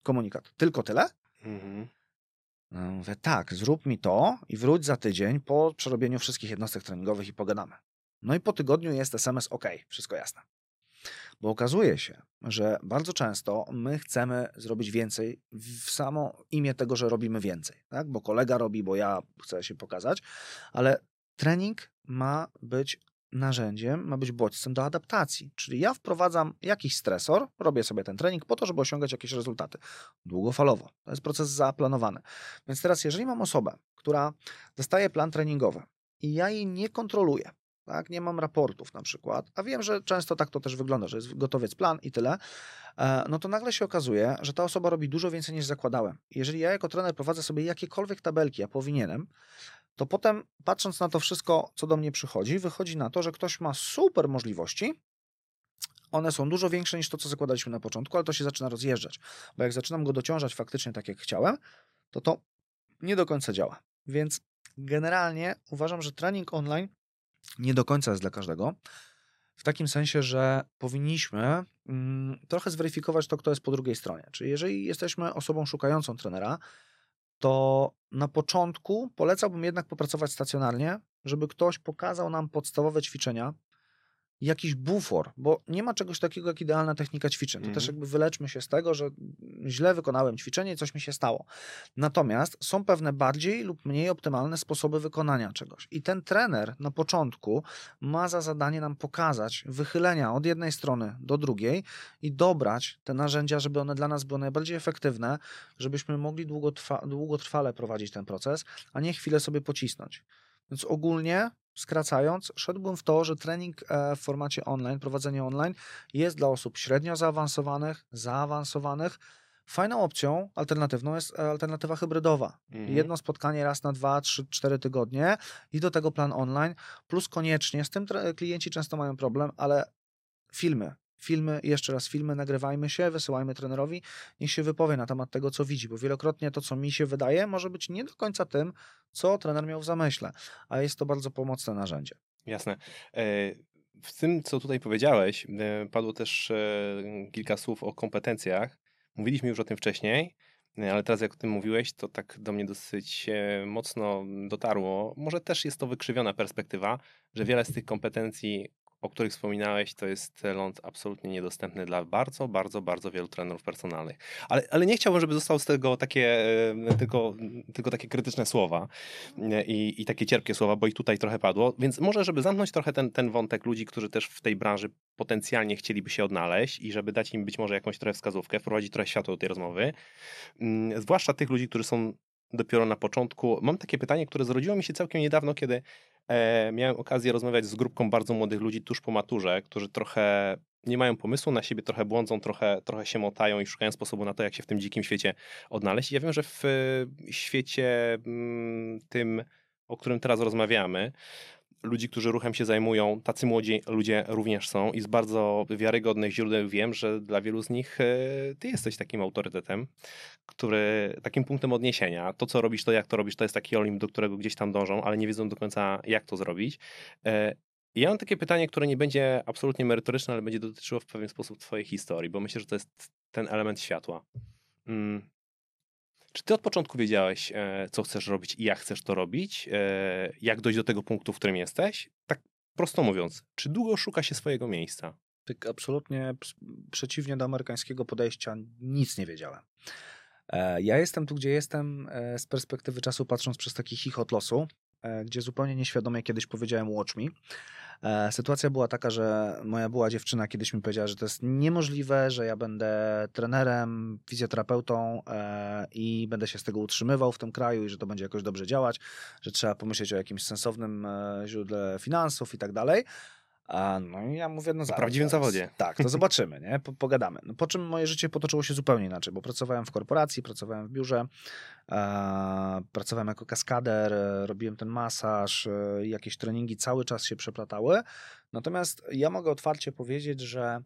komunikat. Tylko tyle? Mhm. No, mówię, tak, zrób mi to i wróć za tydzień po przerobieniu wszystkich jednostek treningowych i pogadamy. No i po tygodniu jest SMS OK, wszystko jasne. Bo okazuje się, że bardzo często my chcemy zrobić więcej w samo imię tego, że robimy więcej. Tak? Bo kolega robi, bo ja chcę się pokazać, ale trening ma być narzędziem, ma być bodźcem do adaptacji. Czyli ja wprowadzam jakiś stresor, robię sobie ten trening po to, żeby osiągać jakieś rezultaty. Długofalowo. To jest proces zaplanowany. Więc teraz, jeżeli mam osobę, która dostaje plan treningowy i ja jej nie kontroluję, tak? nie mam raportów na przykład, a wiem, że często tak to też wygląda, że jest gotowiec plan i tyle, e, no to nagle się okazuje, że ta osoba robi dużo więcej niż zakładałem. Jeżeli ja jako trener prowadzę sobie jakiekolwiek tabelki, a powinienem, to potem patrząc na to wszystko, co do mnie przychodzi, wychodzi na to, że ktoś ma super możliwości, one są dużo większe niż to, co zakładaliśmy na początku, ale to się zaczyna rozjeżdżać. Bo jak zaczynam go dociążać faktycznie tak, jak chciałem, to to nie do końca działa. Więc generalnie uważam, że trening online nie do końca jest dla każdego. W takim sensie, że powinniśmy mm, trochę zweryfikować to, kto jest po drugiej stronie. Czyli jeżeli jesteśmy osobą szukającą trenera, to na początku polecałbym jednak popracować stacjonarnie, żeby ktoś pokazał nam podstawowe ćwiczenia, jakiś bufor, bo nie ma czegoś takiego jak idealna technika ćwiczeń. To Mhm. też jakby wyleczmy się z tego, że źle wykonałem ćwiczenie i coś mi się stało. Natomiast są pewne bardziej lub mniej optymalne sposoby wykonania czegoś. I ten trener na początku ma za zadanie nam pokazać wychylenia od jednej strony do drugiej i dobrać te narzędzia, żeby one dla nas były najbardziej efektywne, żebyśmy mogli długotrwa- długotrwale prowadzić ten proces, a nie chwilę sobie pocisnąć. Więc ogólnie, skracając, szedłbym w to, że trening e, w formacie online, prowadzenie online jest dla osób średnio zaawansowanych, zaawansowanych. Fajną opcją alternatywną jest e, alternatywa hybrydowa. Mhm. Jedno spotkanie raz na dwa, trzy, cztery tygodnie i do tego plan online, plus koniecznie, z tym klienci często mają problem, ale filmy. Filmy, jeszcze raz filmy, nagrywajmy się, wysyłajmy trenerowi, niech się wypowie na temat tego, co widzi, bo wielokrotnie to, co mi się wydaje, może być nie do końca tym, co trener miał w zamyśle, a jest to bardzo pomocne narzędzie. Jasne. E, W tym, co tutaj powiedziałeś, e, padło też e, kilka słów o kompetencjach. Mówiliśmy już o tym wcześniej, ale teraz jak o tym mówiłeś, to tak do mnie dosyć mocno dotarło. Może też jest to wykrzywiona perspektywa, że wiele z tych kompetencji, o których wspominałeś, to jest ląd absolutnie niedostępny dla bardzo, bardzo, bardzo wielu trenerów personalnych. Ale, ale nie chciałbym, żeby zostało z tego takie, e, tylko, tylko takie krytyczne słowa e, i, i takie cierpkie słowa, bo ich tutaj trochę padło. Więc może, żeby zamknąć trochę ten, ten wątek ludzi, którzy też w tej branży potencjalnie chcieliby się odnaleźć i żeby dać im być może jakąś trochę wskazówkę, wprowadzić trochę światło do tej rozmowy, mm, zwłaszcza tych ludzi, którzy są dopiero na początku. Mam takie pytanie, które zrodziło mi się całkiem niedawno, kiedy e, miałem okazję rozmawiać z grupką bardzo młodych ludzi tuż po maturze, którzy trochę nie mają pomysłu na siebie, trochę błądzą, trochę, trochę się motają i szukają sposobu na to, jak się w tym dzikim świecie odnaleźć. Ja wiem, że w świecie mm, tym, o którym teraz rozmawiamy, ludzi, którzy ruchem się zajmują, tacy młodzi ludzie również są i z bardzo wiarygodnych źródeł wiem, że dla wielu z nich e, ty jesteś takim autorytetem, który takim punktem odniesienia. To, co robisz, to jak to robisz, to jest taki olimp, do którego gdzieś tam dążą, ale nie wiedzą do końca, jak to zrobić. E, Ja mam takie pytanie, które nie będzie absolutnie merytoryczne, ale będzie dotyczyło w pewien sposób Twojej historii, bo myślę, że to jest ten element światła. Mm. Czy Ty od początku wiedziałeś, e, co chcesz robić i jak chcesz to robić? E, jak dojść do tego punktu, w którym jesteś? Tak prosto mówiąc, czy długo szuka się swojego miejsca? Tak absolutnie przeciwnie do amerykańskiego podejścia, nic nie wiedziałem. E, ja jestem tu, gdzie jestem z perspektywy czasu, patrząc przez taki chichot losu, gdzie zupełnie nieświadomie kiedyś powiedziałem watch me. E, sytuacja była taka, że moja była dziewczyna kiedyś mi powiedziała, że to jest niemożliwe, że ja będę trenerem, fizjoterapeutą e, i będę się z tego utrzymywał w tym kraju i że to będzie jakoś dobrze działać, że trzeba pomyśleć o jakimś sensownym e, źródle finansów i tak dalej. A, no i ja mówię, no zaraz. W prawdziwym zawodzie. Tak, to zobaczymy, nie? Po, pogadamy. No, po czym moje życie potoczyło się zupełnie inaczej, bo pracowałem w korporacji, pracowałem w biurze, e, pracowałem jako kaskader, e, robiłem ten masaż, e, jakieś treningi cały czas się przeplatały. Natomiast ja mogę otwarcie powiedzieć, że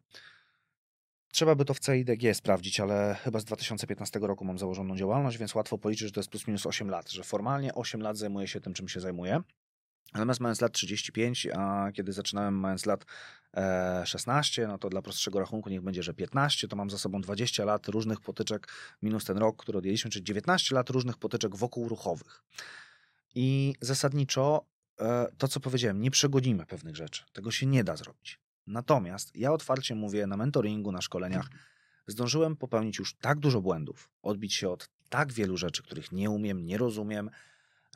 Trzeba by to w CIDG sprawdzić, ale chyba z 2015 roku mam założoną działalność, więc łatwo policzyć, że to jest plus minus 8 lat, że formalnie 8 lat zajmuję się tym, czym się zajmuję. Natomiast mając lat 35, a kiedy zaczynałem mając lat 16, e, no to dla prostszego rachunku niech będzie, że 15, to mam za sobą 20 lat różnych potyczek, minus ten rok, który odjęliśmy, czyli 19 lat różnych potyczek wokół ruchowych. I zasadniczo e, to, co powiedziałem, nie przegodzimy pewnych rzeczy. Tego się nie da zrobić. Natomiast ja otwarcie mówię na mentoringu, na szkoleniach, zdążyłem popełnić już tak dużo błędów, odbić się od tak wielu rzeczy, których nie umiem, nie rozumiem,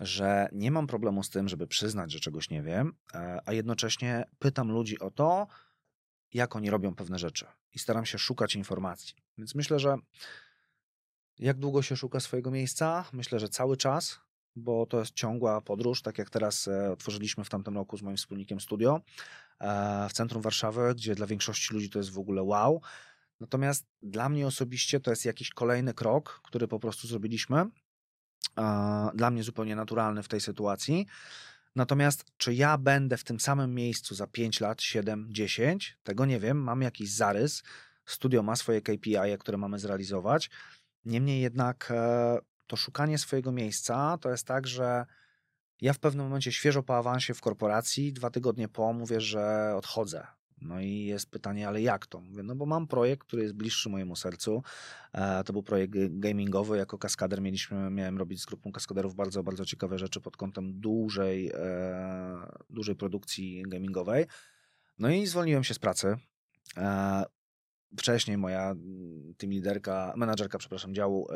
że nie mam problemu z tym, żeby przyznać, że czegoś nie wiem, e, a jednocześnie pytam ludzi o to, jak oni robią pewne rzeczy i staram się szukać informacji. Więc myślę, że jak długo się szuka swojego miejsca? Myślę, że cały czas, bo to jest ciągła podróż, tak jak teraz e, otworzyliśmy w tamtym roku z moim wspólnikiem studio e, w centrum Warszawy, gdzie dla większości ludzi to jest w ogóle wow. Natomiast dla mnie osobiście to jest jakiś kolejny krok, który po prostu zrobiliśmy dla mnie zupełnie naturalny w tej sytuacji. Natomiast czy ja będę w tym samym miejscu za 5 lat, 7, 10, tego nie wiem. Mam jakiś zarys. Studio ma swoje KPI, które mamy zrealizować. Niemniej jednak e, to szukanie swojego miejsca to jest tak, że ja w pewnym momencie świeżo po awansie w korporacji, dwa tygodnie po mówię, że odchodzę. No i jest pytanie, ale jak to? Mówię, no bo mam projekt, który jest bliższy mojemu sercu. E, to był projekt gamingowy. Jako kaskader mieliśmy, miałem robić z grupą kaskaderów bardzo, bardzo ciekawe rzeczy pod kątem dużej, e, dużej produkcji gamingowej. No i zwolniłem się z pracy. E, wcześniej moja mm, team liderka, menadżerka, przepraszam, działu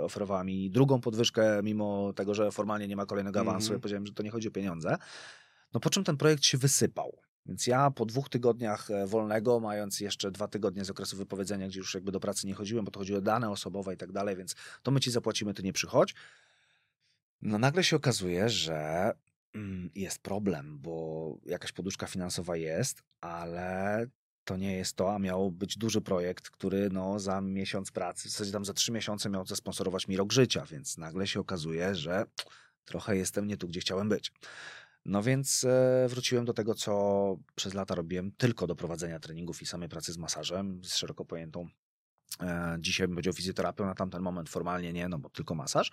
oferowała mi drugą podwyżkę, mimo tego, że formalnie nie ma kolejnego awansu. Mm -hmm. Ja powiedziałem, że to nie chodzi o pieniądze. No po czym ten projekt się wysypał. Więc ja po dwóch tygodniach e, wolnego, mając jeszcze dwa tygodnie z okresu wypowiedzenia, gdzie już jakby do pracy nie chodziłem, bo to chodziło o dane osobowe i tak dalej, więc to my ci zapłacimy, ty nie przychodź. No nagle się okazuje, że mm, jest problem, bo jakaś poduszka finansowa jest, ale to nie jest to, a miał być duży projekt, który no, za miesiąc pracy, w zasadzie tam za trzy miesiące miał zasponsorować mi rok życia, więc nagle się okazuje, że trochę jestem nie tu, gdzie chciałem być. No więc e, wróciłem do tego, co przez lata robiłem, tylko do prowadzenia treningów i samej pracy z masażem, z szeroko pojętą e, Dzisiaj będzie o fizjoterapią, na tamten moment formalnie nie, no bo tylko masaż.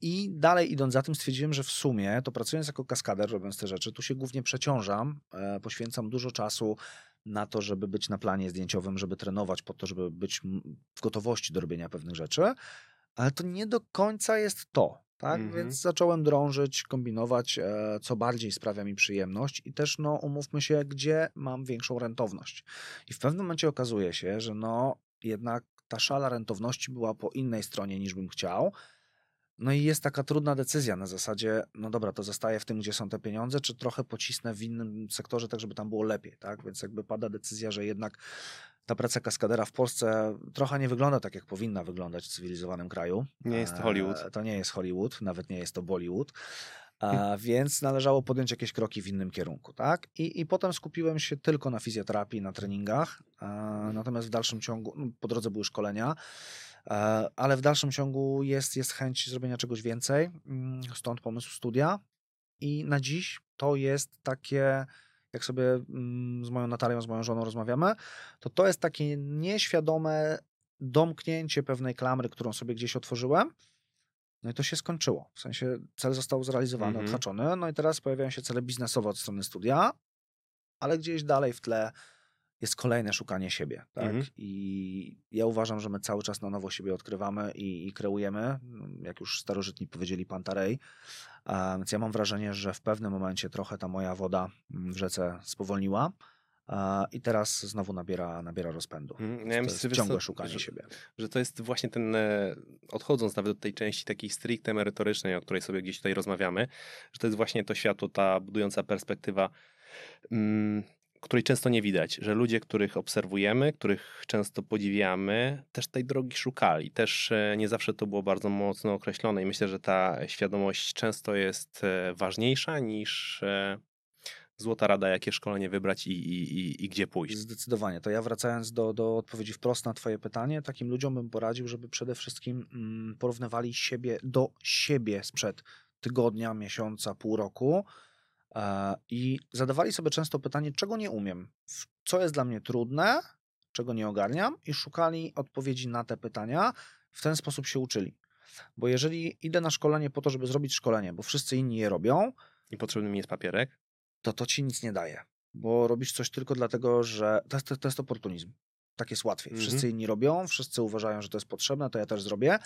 I dalej idąc za tym stwierdziłem, że w sumie to pracując jako kaskader, robiąc te rzeczy, tu się głównie przeciążam, e, poświęcam dużo czasu na to, żeby być na planie zdjęciowym, żeby trenować po to, żeby być w gotowości do robienia pewnych rzeczy, ale to nie do końca jest to. Tak, mm -hmm. więc zacząłem drążyć, kombinować, e, co bardziej sprawia mi przyjemność i też, no, umówmy się, gdzie mam większą rentowność. I w pewnym momencie okazuje się, że no, jednak ta szala rentowności była po innej stronie niż bym chciał. No i jest taka trudna decyzja na zasadzie, no dobra, to zostaję w tym, gdzie są te pieniądze, czy trochę pocisnę w innym sektorze, tak żeby tam było lepiej, tak? Więc jakby pada decyzja, że jednak ta praca kaskadera w Polsce trochę nie wygląda tak, jak powinna wyglądać w cywilizowanym kraju. Nie jest to Hollywood. E, to nie jest Hollywood, nawet nie jest to Bollywood. A, więc należało podjąć jakieś kroki w innym kierunku, tak? I, I potem skupiłem się tylko na fizjoterapii, na treningach. A, natomiast w dalszym ciągu, no, po drodze były szkolenia, a, ale w dalszym ciągu jest, jest chęć zrobienia czegoś więcej. Mm, stąd pomysł studia. I na dziś to jest takie jak sobie mm, z moją Natalią, z moją żoną rozmawiamy, to to jest takie nieświadome domknięcie pewnej klamry, którą sobie gdzieś otworzyłem. No i to się skończyło. W sensie cel został zrealizowany, Mhm. odhaczony. No i teraz pojawiają się cele biznesowe od strony studia, ale gdzieś dalej w tle jest kolejne szukanie siebie. Tak? Mhm. I ja uważam, że my cały czas na nowo siebie odkrywamy i, i kreujemy. Jak już starożytni powiedzieli Pantarej. A, Więc ja mam wrażenie, że w pewnym momencie trochę ta moja woda mm, w rzece spowolniła. I teraz znowu nabiera, nabiera rozpędu. To Ja myślę, ciągłe szukanie że- siebie. że to jest właśnie ten, e, odchodząc nawet od tej części takiej stricte merytorycznej, o której sobie gdzieś tutaj rozmawiamy, że to jest właśnie to światło, ta budująca perspektywa, mm, której często nie widać, że ludzie, których obserwujemy, których często podziwiamy, też tej drogi szukali. Też e, nie zawsze to było bardzo mocno określone i myślę, że ta świadomość często jest e, ważniejsza niż e, złota rada, jakie szkolenie wybrać i, i, i, i gdzie pójść. Zdecydowanie. To ja wracając do, do odpowiedzi wprost na Twoje pytanie, takim ludziom bym poradził, żeby przede wszystkim mm, porównywali siebie do siebie sprzed tygodnia, miesiąca, pół roku i zadawali sobie często pytanie, czego nie umiem, co jest dla mnie trudne, czego nie ogarniam, i szukali odpowiedzi na te pytania. W ten sposób się uczyli. Bo jeżeli idę na szkolenie po to, żeby zrobić szkolenie, bo wszyscy inni je robią, I potrzebny mi jest papierek. to to ci nic nie daje. Bo robisz coś tylko dlatego, że to jest, to jest oportunizm. Tak jest łatwiej. Mhm. Wszyscy inni robią, wszyscy uważają, że to jest potrzebne, to ja też zrobię.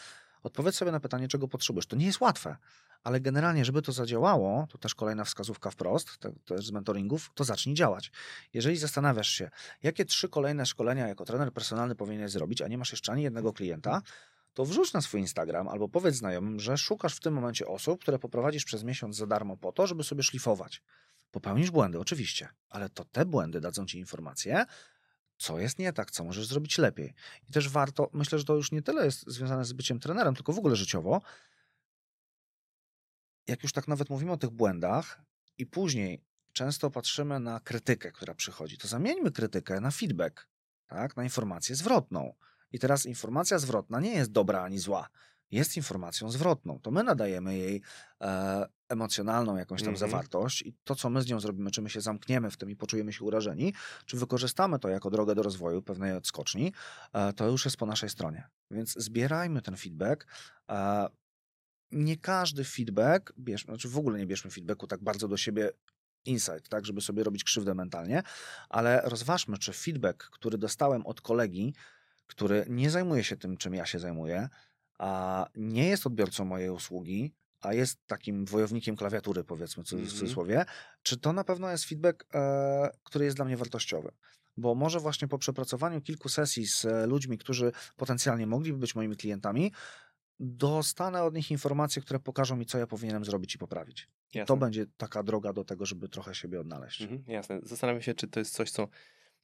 Odpowiedz sobie na pytanie, czego potrzebujesz. To nie jest łatwe, ale generalnie, żeby to zadziałało, to też kolejna wskazówka wprost, to też z mentoringów, to zacznij działać. Jeżeli zastanawiasz się, jakie trzy kolejne szkolenia jako trener personalny powinieneś zrobić, a nie masz jeszcze ani jednego klienta, to wrzuć na swój Instagram albo powiedz znajomym, że szukasz w tym momencie osób, które poprowadzisz przez miesiąc za darmo po to, żeby sobie szlifować. Popełnisz błędy, oczywiście, ale to te błędy dadzą ci informację, co jest nie tak, co możesz zrobić lepiej. I też warto, myślę, że to już nie tyle jest związane z byciem trenerem, tylko w ogóle życiowo. Jak już tak nawet mówimy o tych błędach i później często patrzymy na krytykę, która przychodzi, to zamieńmy krytykę na feedback, tak? na informację zwrotną. I teraz informacja zwrotna nie jest dobra ani zła. Jest informacją zwrotną. To my nadajemy jej e, emocjonalną jakąś tam Mhm. zawartość i to, co my z nią zrobimy, czy my się zamkniemy w tym i poczujemy się urażeni, czy wykorzystamy to jako drogę do rozwoju pewnej odskoczni, e, to już jest po naszej stronie. Więc zbierajmy ten feedback. E, nie każdy feedback, bierz, znaczy w ogóle nie bierzmy feedbacku tak bardzo do siebie insight, tak, żeby sobie robić krzywdę mentalnie, ale rozważmy, czy feedback, który dostałem od kolegi, który nie zajmuje się tym, czym ja się zajmuję, a nie jest odbiorcą mojej usługi, a jest takim wojownikiem klawiatury, powiedzmy w Mhm. cudzysłowie, czy to na pewno jest feedback, e, który jest dla mnie wartościowy. Bo może właśnie po przepracowaniu kilku sesji z e, ludźmi, którzy potencjalnie mogliby być moimi klientami, dostanę od nich informacje, które pokażą mi, co ja powinienem zrobić i poprawić. Jasne. to będzie taka droga do tego, żeby trochę siebie odnaleźć. Mhm, jasne. Zastanawiam się, czy to jest coś, co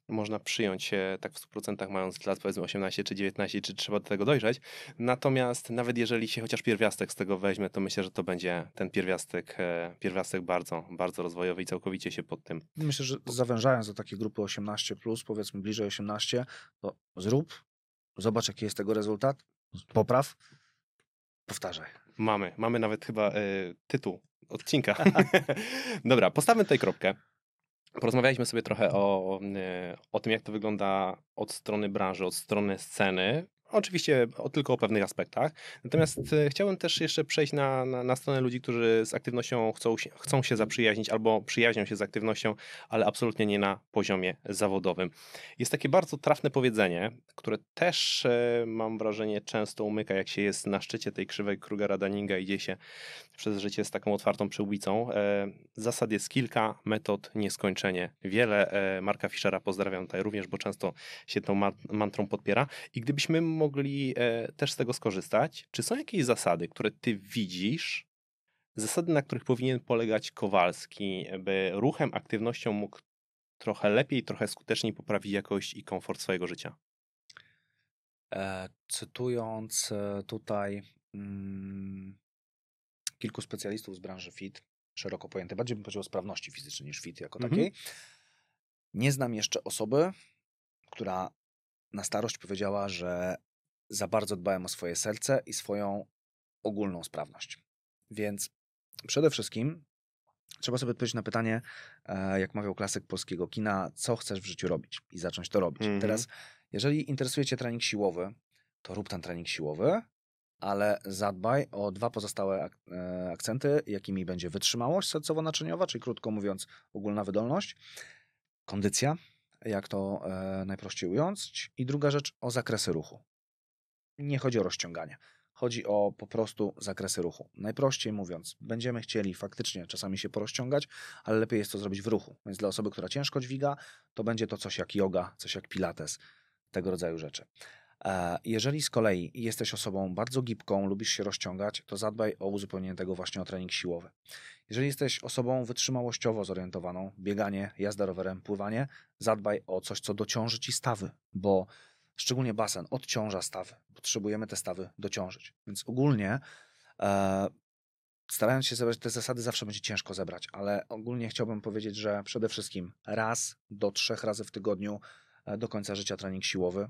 można przyjąć e, tak w 100% mając lat powiedzmy 18 czy 19, czy trzeba do tego dojrzeć. Natomiast nawet jeżeli się chociaż pierwiastek z tego weźmie, to myślę, że to będzie ten pierwiastek, e, pierwiastek bardzo, bardzo rozwojowy i całkowicie się pod tym. Myślę, że zawężając do takiej grupy 18, powiedzmy bliżej 18, to zrób, zobacz, jaki jest tego rezultat, popraw, powtarzaj. Mamy, mamy nawet chyba e, tytuł odcinka. Dobra, postawmy tutaj kropkę. Porozmawialiśmy sobie trochę o, e, o tym, jak to wygląda od strony branży, od strony sceny. Oczywiście o, tylko o pewnych aspektach. Natomiast e, chciałbym też jeszcze przejść na, na, na stronę ludzi, którzy z aktywnością chcą się, chcą się zaprzyjaźnić albo przyjaźnią się z aktywnością, ale absolutnie nie na poziomie zawodowym. Jest takie bardzo trafne powiedzenie, które też e, mam wrażenie często umyka, jak się jest na szczycie tej krzywej Krugera-Dunninga, idzie się przez życie z taką otwartą przyłbicą. E, zasad jest kilka, metod nieskończenie wiele. Marka Fischera pozdrawiam tutaj również, bo często się tą ma- mantrą podpiera. I gdybyśmy mogli e, też z tego skorzystać, czy są jakieś zasady, które ty widzisz, zasady, na których powinien polegać Kowalski, by ruchem, aktywnością mógł trochę lepiej, trochę skuteczniej poprawić jakość i komfort swojego życia? E, cytując e, tutaj mm, kilku specjalistów z branży FIT, szeroko pojęte, bardziej bym powiedział o sprawności fizycznej niż FIT jako Mhm. takiej, nie znam jeszcze osoby, która na starość powiedziała, że za bardzo dbałem o swoje serce i swoją ogólną sprawność. Więc przede wszystkim trzeba sobie odpowiedzieć na pytanie, e, jak mawiał klasyk polskiego kina, co chcesz w życiu robić i zacząć to robić. Mhm. Teraz, jeżeli interesuje Cię trening siłowy, to rób ten trening siłowy, ale zadbaj o dwa pozostałe ak e, akcenty, jakimi będzie wytrzymałość sercowo-naczyniowa, czyli krótko mówiąc ogólna wydolność, kondycja, jak to e, najprościej ująć, i druga rzecz o zakresy ruchu. Nie chodzi o rozciąganie. Chodzi o po prostu zakresy ruchu. Najprościej mówiąc, będziemy chcieli faktycznie czasami się porozciągać, ale lepiej jest to zrobić w ruchu. Więc dla osoby, która ciężko dźwiga, to będzie to coś jak yoga, coś jak pilates, tego rodzaju rzeczy. E, jeżeli z kolei jesteś osobą bardzo gibką, lubisz się rozciągać, to zadbaj o uzupełnienie tego właśnie o trening siłowy. Jeżeli jesteś osobą wytrzymałościowo zorientowaną, bieganie, jazda rowerem, pływanie, zadbaj o coś, co dociąży ci stawy, bo szczególnie basen odciąża stawy. Potrzebujemy te stawy dociążyć. Więc ogólnie e, starając się zebrać te zasady, zawsze będzie ciężko zebrać, ale ogólnie chciałbym powiedzieć, że przede wszystkim raz do trzech razy w tygodniu e, do końca życia trening siłowy.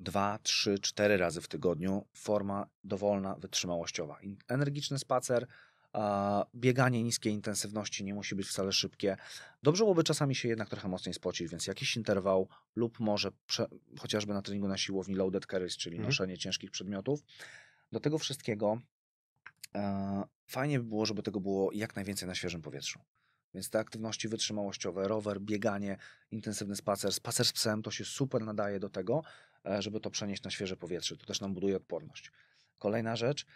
Dwa, trzy, cztery razy w tygodniu forma dowolna, wytrzymałościowa. Energiczny spacer, bieganie niskiej intensywności nie musi być wcale szybkie. Dobrze byłoby czasami się jednak trochę mocniej spocić, więc jakiś interwał lub może prze, chociażby na treningu na siłowni loaded carries, czyli mhm. noszenie ciężkich przedmiotów. Do tego wszystkiego e, fajnie by było, żeby tego było jak najwięcej na świeżym powietrzu. Więc te aktywności wytrzymałościowe, rower, bieganie, intensywny spacer, spacer z psem, to się super nadaje do tego, e, żeby to przenieść na świeże powietrze. To też nam buduje odporność. Kolejna rzecz,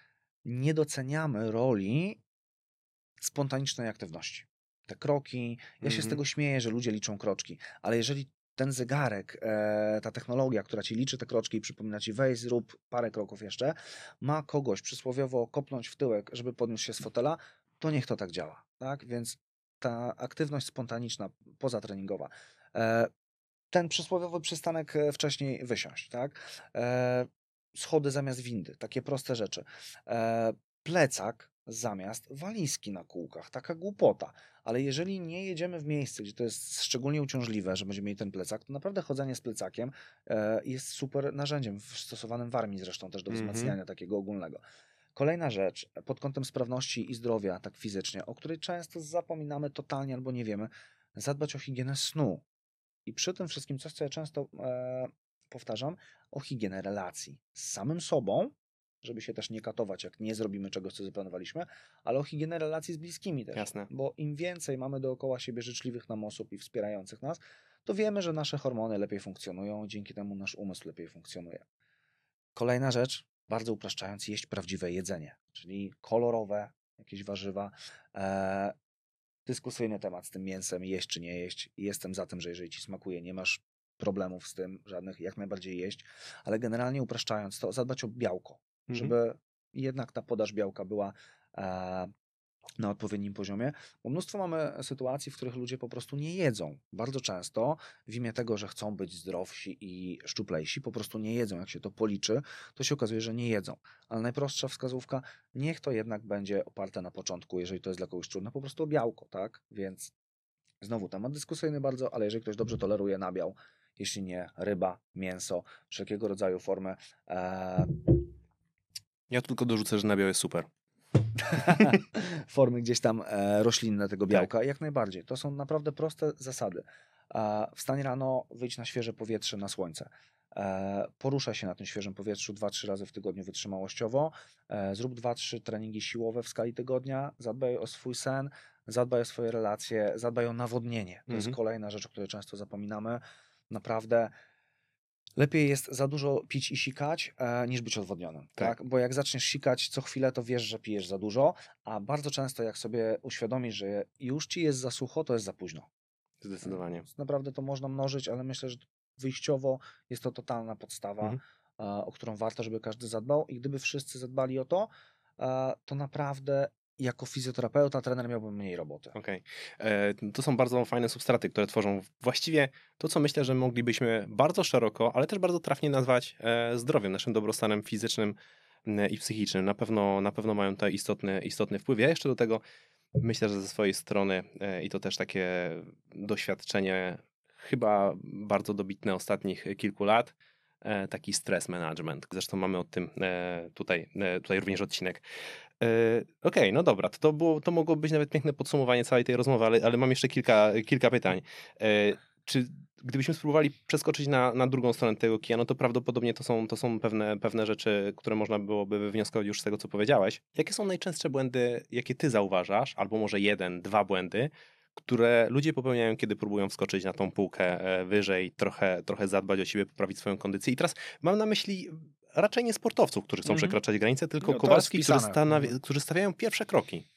nie doceniamy roli spontanicznej aktywności. Te kroki, ja się mm -hmm. z mhm. tego śmieję, że ludzie liczą kroczki, ale jeżeli ten zegarek, e, ta technologia, która ci liczy te kroczki i przypomina ci wejść, zrób parę kroków jeszcze, ma kogoś przysłowiowo kopnąć w tyłek, żeby podniósł się z fotela, to niech to tak działa. Tak? Więc ta aktywność spontaniczna, pozatreningowa, e, ten przysłowiowy przystanek e, wcześniej wysiąść, tak? E, schody zamiast windy, takie proste rzeczy. E, plecak zamiast walizki na kółkach. Taka głupota. Ale jeżeli nie jedziemy w miejsce, gdzie to jest szczególnie uciążliwe, że będziemy mieli ten plecak, to naprawdę chodzenie z plecakiem e, jest super narzędziem, stosowanym w armii zresztą też do mhm. wzmacniania mm -hmm. takiego ogólnego. Kolejna rzecz, pod kątem sprawności i zdrowia, tak fizycznie, o której często zapominamy totalnie albo nie wiemy, zadbać o higienę snu. I przy tym wszystkim coś, co ja często e, powtarzam, o higienę relacji z samym sobą, żeby się też nie katować, jak nie zrobimy czegoś, co zaplanowaliśmy, ale o higienę relacji z bliskimi też. Jasne. Bo im więcej mamy dookoła siebie życzliwych nam osób i wspierających nas, to wiemy, że nasze hormony lepiej funkcjonują, dzięki temu nasz umysł lepiej funkcjonuje. Kolejna rzecz, bardzo upraszczając, jeść prawdziwe jedzenie, czyli kolorowe jakieś warzywa. Eee, dyskusyjny temat z tym mięsem, jeść czy nie jeść. Jestem za tym, że jeżeli ci smakuje, nie masz problemów z tym, żadnych, jak najbardziej jeść, ale generalnie upraszczając to, zadbać o białko, mhm. żeby jednak ta podaż białka była e, na odpowiednim poziomie, bo mnóstwo mamy sytuacji, w których ludzie po prostu nie jedzą. Bardzo często w imię tego, że chcą być zdrowsi i szczuplejsi, po prostu nie jedzą. Jak się to policzy, to się okazuje, że nie jedzą. Ale najprostsza wskazówka, niech to jednak będzie oparte na początku, jeżeli to jest dla kogoś trudne, po prostu o białko, tak? Więc znowu temat dyskusyjny bardzo, ale jeżeli ktoś dobrze toleruje nabiał, jeśli nie ryba, mięso, wszelkiego rodzaju formy. E... Ja tylko dorzucę, że nabiał jest super. formy gdzieś tam e, roślinne tego tak. białka, tak. jak najbardziej. To są naprawdę proste zasady. E, wstań rano, wyjdź na świeże powietrze, na słońce. E, poruszaj się na tym świeżym powietrzu 2-3 razy w tygodniu wytrzymałościowo. E, zrób 2-3 treningi siłowe w skali tygodnia. Zadbaj o swój sen, zadbaj o swoje relacje, zadbaj o nawodnienie. To mhm. jest kolejna rzecz, o której często zapominamy. Naprawdę lepiej jest za dużo pić i sikać, e, niż być odwodnionym. Tak. tak. Bo jak zaczniesz sikać co chwilę, to wiesz, że pijesz za dużo, a bardzo często jak sobie uświadomisz, że już ci jest za sucho, to jest za późno. Zdecydowanie. Więc naprawdę to można mnożyć, ale myślę, że wyjściowo jest to totalna podstawa, mhm. e, o którą warto, żeby każdy zadbał. I gdyby wszyscy zadbali o to, e, to naprawdę jako fizjoterapeuta, trener miałbym mniej roboty. Okej. Okay. To są bardzo fajne substraty, które tworzą właściwie to, co myślę, że moglibyśmy bardzo szeroko, ale też bardzo trafnie nazwać e, zdrowiem, naszym dobrostanem fizycznym i psychicznym. Na pewno, na pewno mają tutaj istotny, istotny wpływ. Ja jeszcze do tego myślę, że ze swojej strony e, i to też takie doświadczenie chyba bardzo dobitne ostatnich kilku lat, e, taki stress management. Zresztą mamy o tym tutaj, tutaj również odcinek. Okej, okay, no dobra, to, to, było, to mogło być nawet piękne podsumowanie całej tej rozmowy, ale, ale mam jeszcze kilka, kilka pytań. czy gdybyśmy spróbowali przeskoczyć na, na drugą stronę tego kija, no to prawdopodobnie to są, to są pewne, pewne rzeczy, które można byłoby wywnioskować już z tego, co powiedziałeś. Jakie są najczęstsze błędy, jakie ty zauważasz, albo może jeden, dwa błędy, które ludzie popełniają, kiedy próbują wskoczyć na tą półkę e, wyżej, trochę, trochę zadbać o siebie, poprawić swoją kondycję. I teraz mam na myśli raczej nie sportowców, którzy chcą Mhm. przekraczać granice, tylko No, jest którzy, Mhm. którzy stawiają pierwsze kroki.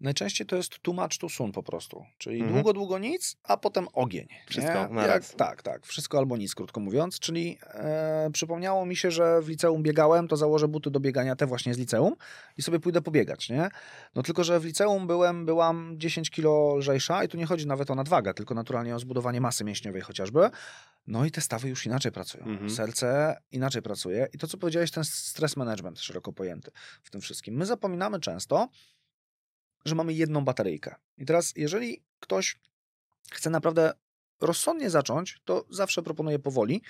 Najczęściej to jest too much too soon po prostu. Czyli Mhm. długo, długo nic, a potem ogień. Wszystko nie? na raz. Tak, tak. Wszystko albo nic, krótko mówiąc. Czyli e, przypomniało mi się, że w liceum biegałem, to założę buty do biegania te właśnie z liceum i sobie pójdę pobiegać, nie? No tylko, że w liceum byłem, byłam 10 kilo lżejsza i tu nie chodzi nawet o nadwagę, tylko naturalnie o zbudowanie masy mięśniowej chociażby. No i te stawy już inaczej pracują. Mhm. Serce inaczej pracuje. I to, co powiedziałeś, ten stres management szeroko pojęty w tym wszystkim. My zapominamy często, że mamy jedną bateryjkę. I teraz, jeżeli ktoś chce naprawdę rozsądnie zacząć, to zawsze proponuję powoli.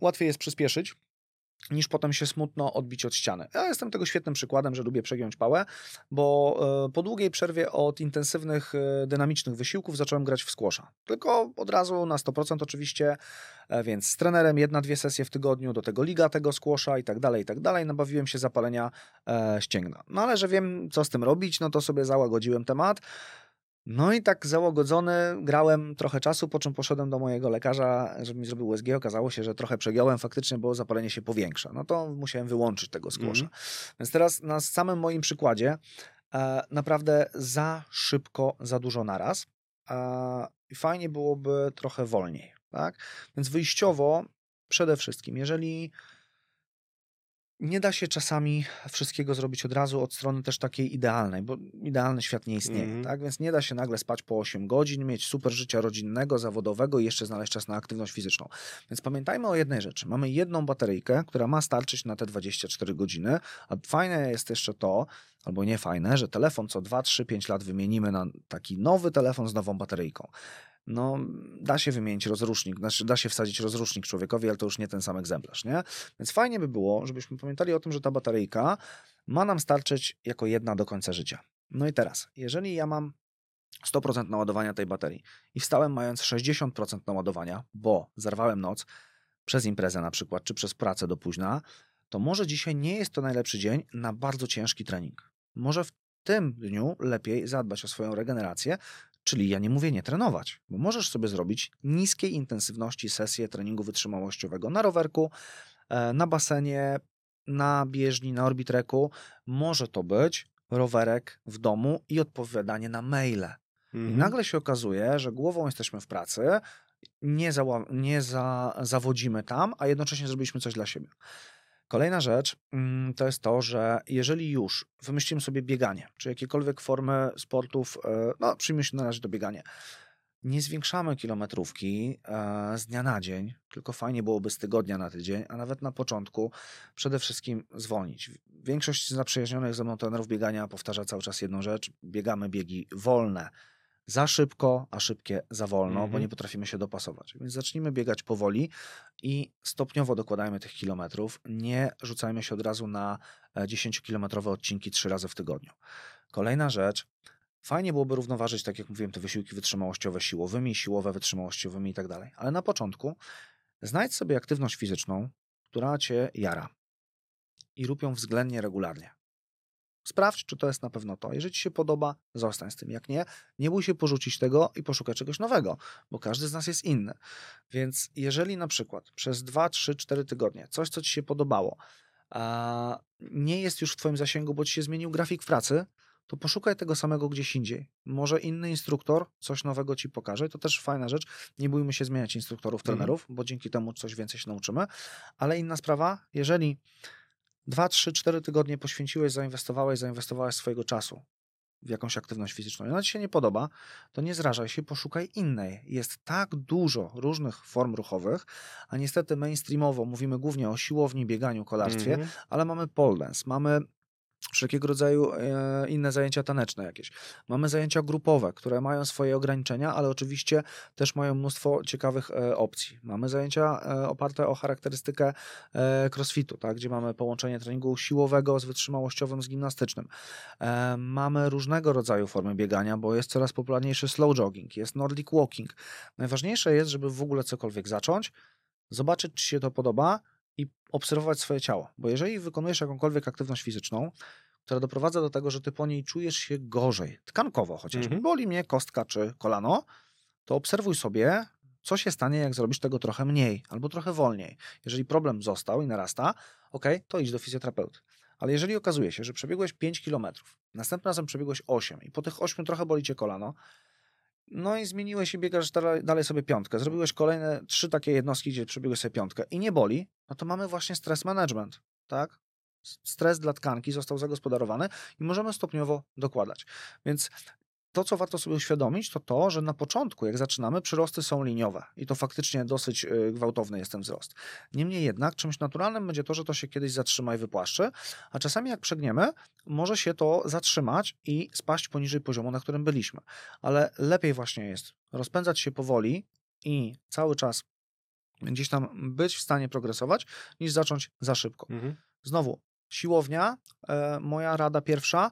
Łatwiej jest przyspieszyć, niż potem się smutno odbić od ściany. Ja jestem tego świetnym przykładem, że lubię przegiąć pałę, bo e, po długiej przerwie od intensywnych, e, dynamicznych wysiłków zacząłem grać w squasha. Tylko od razu na 100% oczywiście, e, więc z trenerem jedna, dwie sesje w tygodniu, do tego liga tego squasha i tak dalej, i tak dalej. Nabawiłem się zapalenia ścięgna. No ale że wiem, co z tym robić, no to sobie załagodziłem temat. No i tak załagodzony grałem trochę czasu, po czym poszedłem do mojego lekarza, żeby mi zrobił USG. Okazało się, że trochę przegiąłem faktycznie, bo zapalenie się powiększa. No to musiałem wyłączyć tego squasha. Więc teraz na samym moim przykładzie e, naprawdę za szybko, za dużo naraz. E, I fajnie byłoby trochę wolniej. Tak? Więc wyjściowo przede wszystkim, jeżeli nie da się czasami wszystkiego zrobić od razu od strony też takiej idealnej, bo idealny świat nie istnieje, Mhm. tak? Więc nie da się nagle spać po 8 godzin, mieć super życia rodzinnego, zawodowego i jeszcze znaleźć czas na aktywność fizyczną. Więc pamiętajmy o jednej rzeczy. Mamy jedną bateryjkę, która ma starczyć na te 24 godziny, a fajne jest jeszcze to, albo nie fajne, że telefon co 2, 3, 5 lat wymienimy na taki nowy telefon z nową bateryjką. No, da się wymienić rozrusznik, znaczy da się wsadzić rozrusznik człowiekowi, ale to już nie ten sam egzemplarz, nie? Więc fajnie by było, żebyśmy pamiętali o tym, że ta bateryjka ma nam starczyć jako jedna do końca życia. No i teraz, jeżeli ja mam 100% naładowania tej baterii i wstałem mając 60% naładowania, bo zerwałem noc przez imprezę na przykład, czy przez pracę do późna, to może dzisiaj nie jest to najlepszy dzień na bardzo ciężki trening. Może w tym dniu lepiej zadbać o swoją regenerację, czyli ja nie mówię nie trenować, bo możesz sobie zrobić niskiej intensywności sesję treningu wytrzymałościowego na rowerku, e, na basenie, na bieżni, na orbitreku. Może to być rowerek w domu i odpowiadanie na maile. I Mhm. nagle się okazuje, że głową jesteśmy w pracy, nie, zała- nie za- zawodzimy tam, a jednocześnie zrobiliśmy coś dla siebie. Kolejna rzecz mm, to jest to, że jeżeli już wymyślimy sobie bieganie, czy jakiekolwiek formy sportów, e, no przyjmijmy się na razie do biegania, nie zwiększamy kilometrówki e, z dnia na dzień, tylko fajnie byłoby z tygodnia na tydzień, a nawet na początku przede wszystkim zwolnić. Większość zaprzyjaźnionych ze mną trenerów biegania powtarza cały czas jedną rzecz: biegamy biegi wolne. Za szybko, a szybkie za wolno, bo Mhm. nie potrafimy się dopasować. Więc zacznijmy biegać powoli i stopniowo dokładajmy tych kilometrów. Nie rzucajmy się od razu na e, 10-kilometrowe odcinki trzy razy w tygodniu. Kolejna rzecz. Fajnie byłoby równoważyć, tak jak mówiłem, te wysiłki wytrzymałościowe siłowymi, siłowe wytrzymałościowymi i tak dalej. Ale na początku znajdź sobie aktywność fizyczną, która cię jara i rób ją względnie regularnie. Sprawdź, czy to jest na pewno to. Jeżeli ci się podoba, zostań z tym. Jak nie, nie bój się porzucić tego i poszukaj czegoś nowego, bo każdy z nas jest inny. Więc jeżeli na przykład przez 2, 3, 4 tygodnie coś, co ci się podobało, nie jest już w twoim zasięgu, bo ci się zmienił grafik pracy, to poszukaj tego samego gdzieś indziej. Może inny instruktor coś nowego ci pokaże. To też fajna rzecz. Nie bójmy się zmieniać instruktorów, Mhm. trenerów, bo dzięki temu coś więcej się nauczymy. Ale inna sprawa, jeżeli 2, 3, 4 tygodnie poświęciłeś, zainwestowałeś, zainwestowałeś swojego czasu w jakąś aktywność fizyczną i ona ci się nie podoba, to nie zrażaj się, poszukaj innej. Jest tak dużo różnych form ruchowych, a niestety mainstreamowo mówimy głównie o siłowni, bieganiu, kolarstwie, Mhm. ale mamy pole dance, mamy wszelkiego rodzaju e, inne zajęcia taneczne jakieś. Mamy zajęcia grupowe, które mają swoje ograniczenia, ale oczywiście też mają mnóstwo ciekawych e, opcji. Mamy zajęcia e, oparte o charakterystykę crossfitu, tak, gdzie mamy połączenie treningu siłowego z wytrzymałościowym, z gimnastycznym. Mamy różnego rodzaju formy biegania, bo jest coraz popularniejszy slow jogging, jest nordic walking. Najważniejsze jest, żeby w ogóle cokolwiek zacząć, zobaczyć, czy się to podoba i obserwować swoje ciało. Bo jeżeli wykonujesz jakąkolwiek aktywność fizyczną, która doprowadza do tego, że ty po niej czujesz się gorzej, tkankowo chociażby, Mhm. boli mnie kostka czy kolano, to obserwuj sobie, co się stanie, jak zrobisz tego trochę mniej albo trochę wolniej. Jeżeli problem został i narasta, ok, to idź do fizjoterapeuty. Ale jeżeli okazuje się, że przebiegłeś 5 km, następnym razem przebiegłeś 8 i po tych 8 trochę boli cię kolano, no i zmieniłeś i biegasz dalej, dalej sobie piątkę. Zrobiłeś kolejne trzy takie jednostki, gdzie przebiegłeś sobie piątkę i nie boli, no to mamy właśnie stres management, tak? Stres dla tkanki został zagospodarowany i możemy stopniowo dokładać. Więc to, co warto sobie uświadomić, to to, że na początku, jak zaczynamy, przyrosty są liniowe i to faktycznie dosyć y, gwałtowny jest ten wzrost. Niemniej jednak czymś naturalnym będzie to, że to się kiedyś zatrzyma i wypłaszczy, a czasami jak przegniemy, może się to zatrzymać i spaść poniżej poziomu, na którym byliśmy. Ale lepiej właśnie jest rozpędzać się powoli i cały czas gdzieś tam być w stanie progresować, niż zacząć za szybko. Mhm. Znowu, siłownia, e, moja rada pierwsza,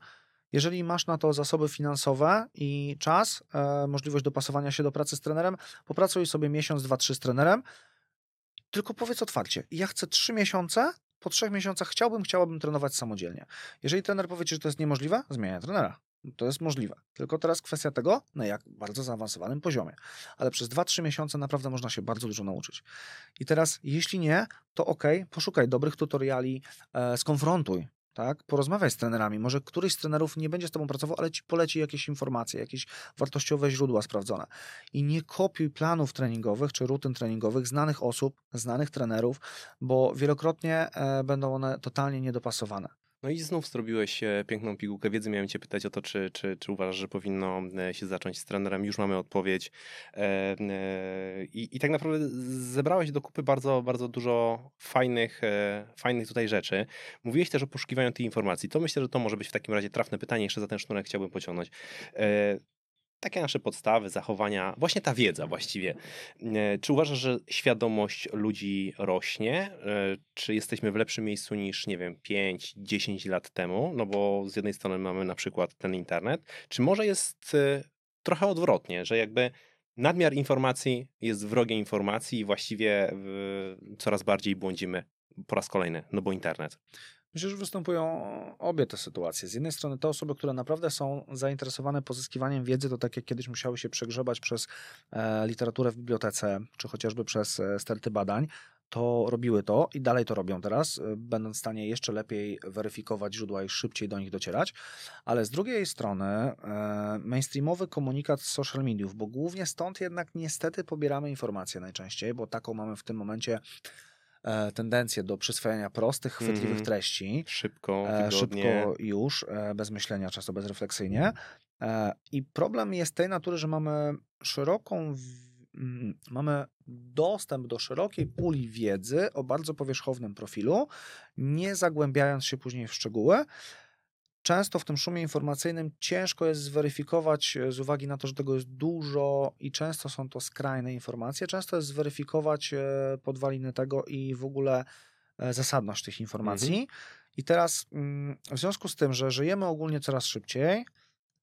jeżeli masz na to zasoby finansowe i czas, e, możliwość dopasowania się do pracy z trenerem, popracuj sobie miesiąc, dwa, trzy z trenerem, tylko powiedz otwarcie, ja chcę trzy miesiące, po trzech miesiącach chciałbym, chciałabym trenować samodzielnie. Jeżeli trener powie ci, że to jest niemożliwe, zmienia trenera. To jest możliwe. Tylko teraz kwestia tego, na jak bardzo zaawansowanym poziomie. Ale przez 2-3 miesiące naprawdę można się bardzo dużo nauczyć. I teraz, jeśli nie, to ok, poszukaj dobrych tutoriali, e, skonfrontuj, tak? Porozmawiaj z trenerami. Może któryś z trenerów nie będzie z tobą pracował, ale ci poleci jakieś informacje, jakieś wartościowe źródła sprawdzone. I nie kopiuj planów treningowych czy rutyn treningowych znanych osób, znanych trenerów, bo wielokrotnie e, będą one totalnie niedopasowane. No i znów zrobiłeś e, piękną pigułkę wiedzy. Miałem cię pytać o to, czy, czy, czy uważasz, że powinno e, się zacząć z trenerem. Już mamy odpowiedź. E, I, I tak naprawdę zebrałeś do kupy bardzo, bardzo dużo fajnych, fajnych tutaj rzeczy. Mówiłeś też o poszukiwaniu tej informacji. To myślę, że to może być w takim razie trafne pytanie. Jeszcze za ten sznurek chciałbym pociągnąć. Takie nasze podstawy, zachowania, właśnie ta wiedza właściwie. E, Czy uważasz, że świadomość ludzi rośnie? E, Czy jesteśmy w lepszym miejscu niż, nie wiem, 5-10 lat temu? No bo z jednej strony mamy na przykład ten internet. Czy może jest e, trochę odwrotnie, że jakby nadmiar informacji jest wrogiem informacji i właściwie coraz bardziej błądzimy po raz kolejny, no bo internet. Myślę, że występują obie te sytuacje. Z jednej strony te osoby, które naprawdę są zainteresowane pozyskiwaniem wiedzy, to tak jak kiedyś musiały się przegrzebać przez e, literaturę w bibliotece, czy chociażby przez e, sterty badań, to robiły to i dalej to robią teraz, e, będąc w stanie jeszcze lepiej weryfikować źródła i szybciej do nich docierać. Ale z drugiej strony e, mainstreamowy komunikat z social mediów, bo głównie stąd jednak niestety pobieramy informacje najczęściej, bo taką mamy w tym momencie tendencję do przyswajania prostych, chwytliwych Mhm. treści. Szybko, E, szybko już, e, bez myślenia, często bezrefleksyjnie. E, I problem jest tej natury, że mamy szeroką, w- mm, mamy dostęp do szerokiej puli wiedzy o bardzo powierzchownym profilu, nie zagłębiając się później w szczegóły. Często w tym szumie informacyjnym ciężko jest zweryfikować, e, z uwagi na to, że tego jest dużo i często są to skrajne informacje, często jest zweryfikować e, podwaliny tego i w ogóle e, zasadność tych informacji. I teraz mm, w związku z tym, że żyjemy ogólnie coraz szybciej,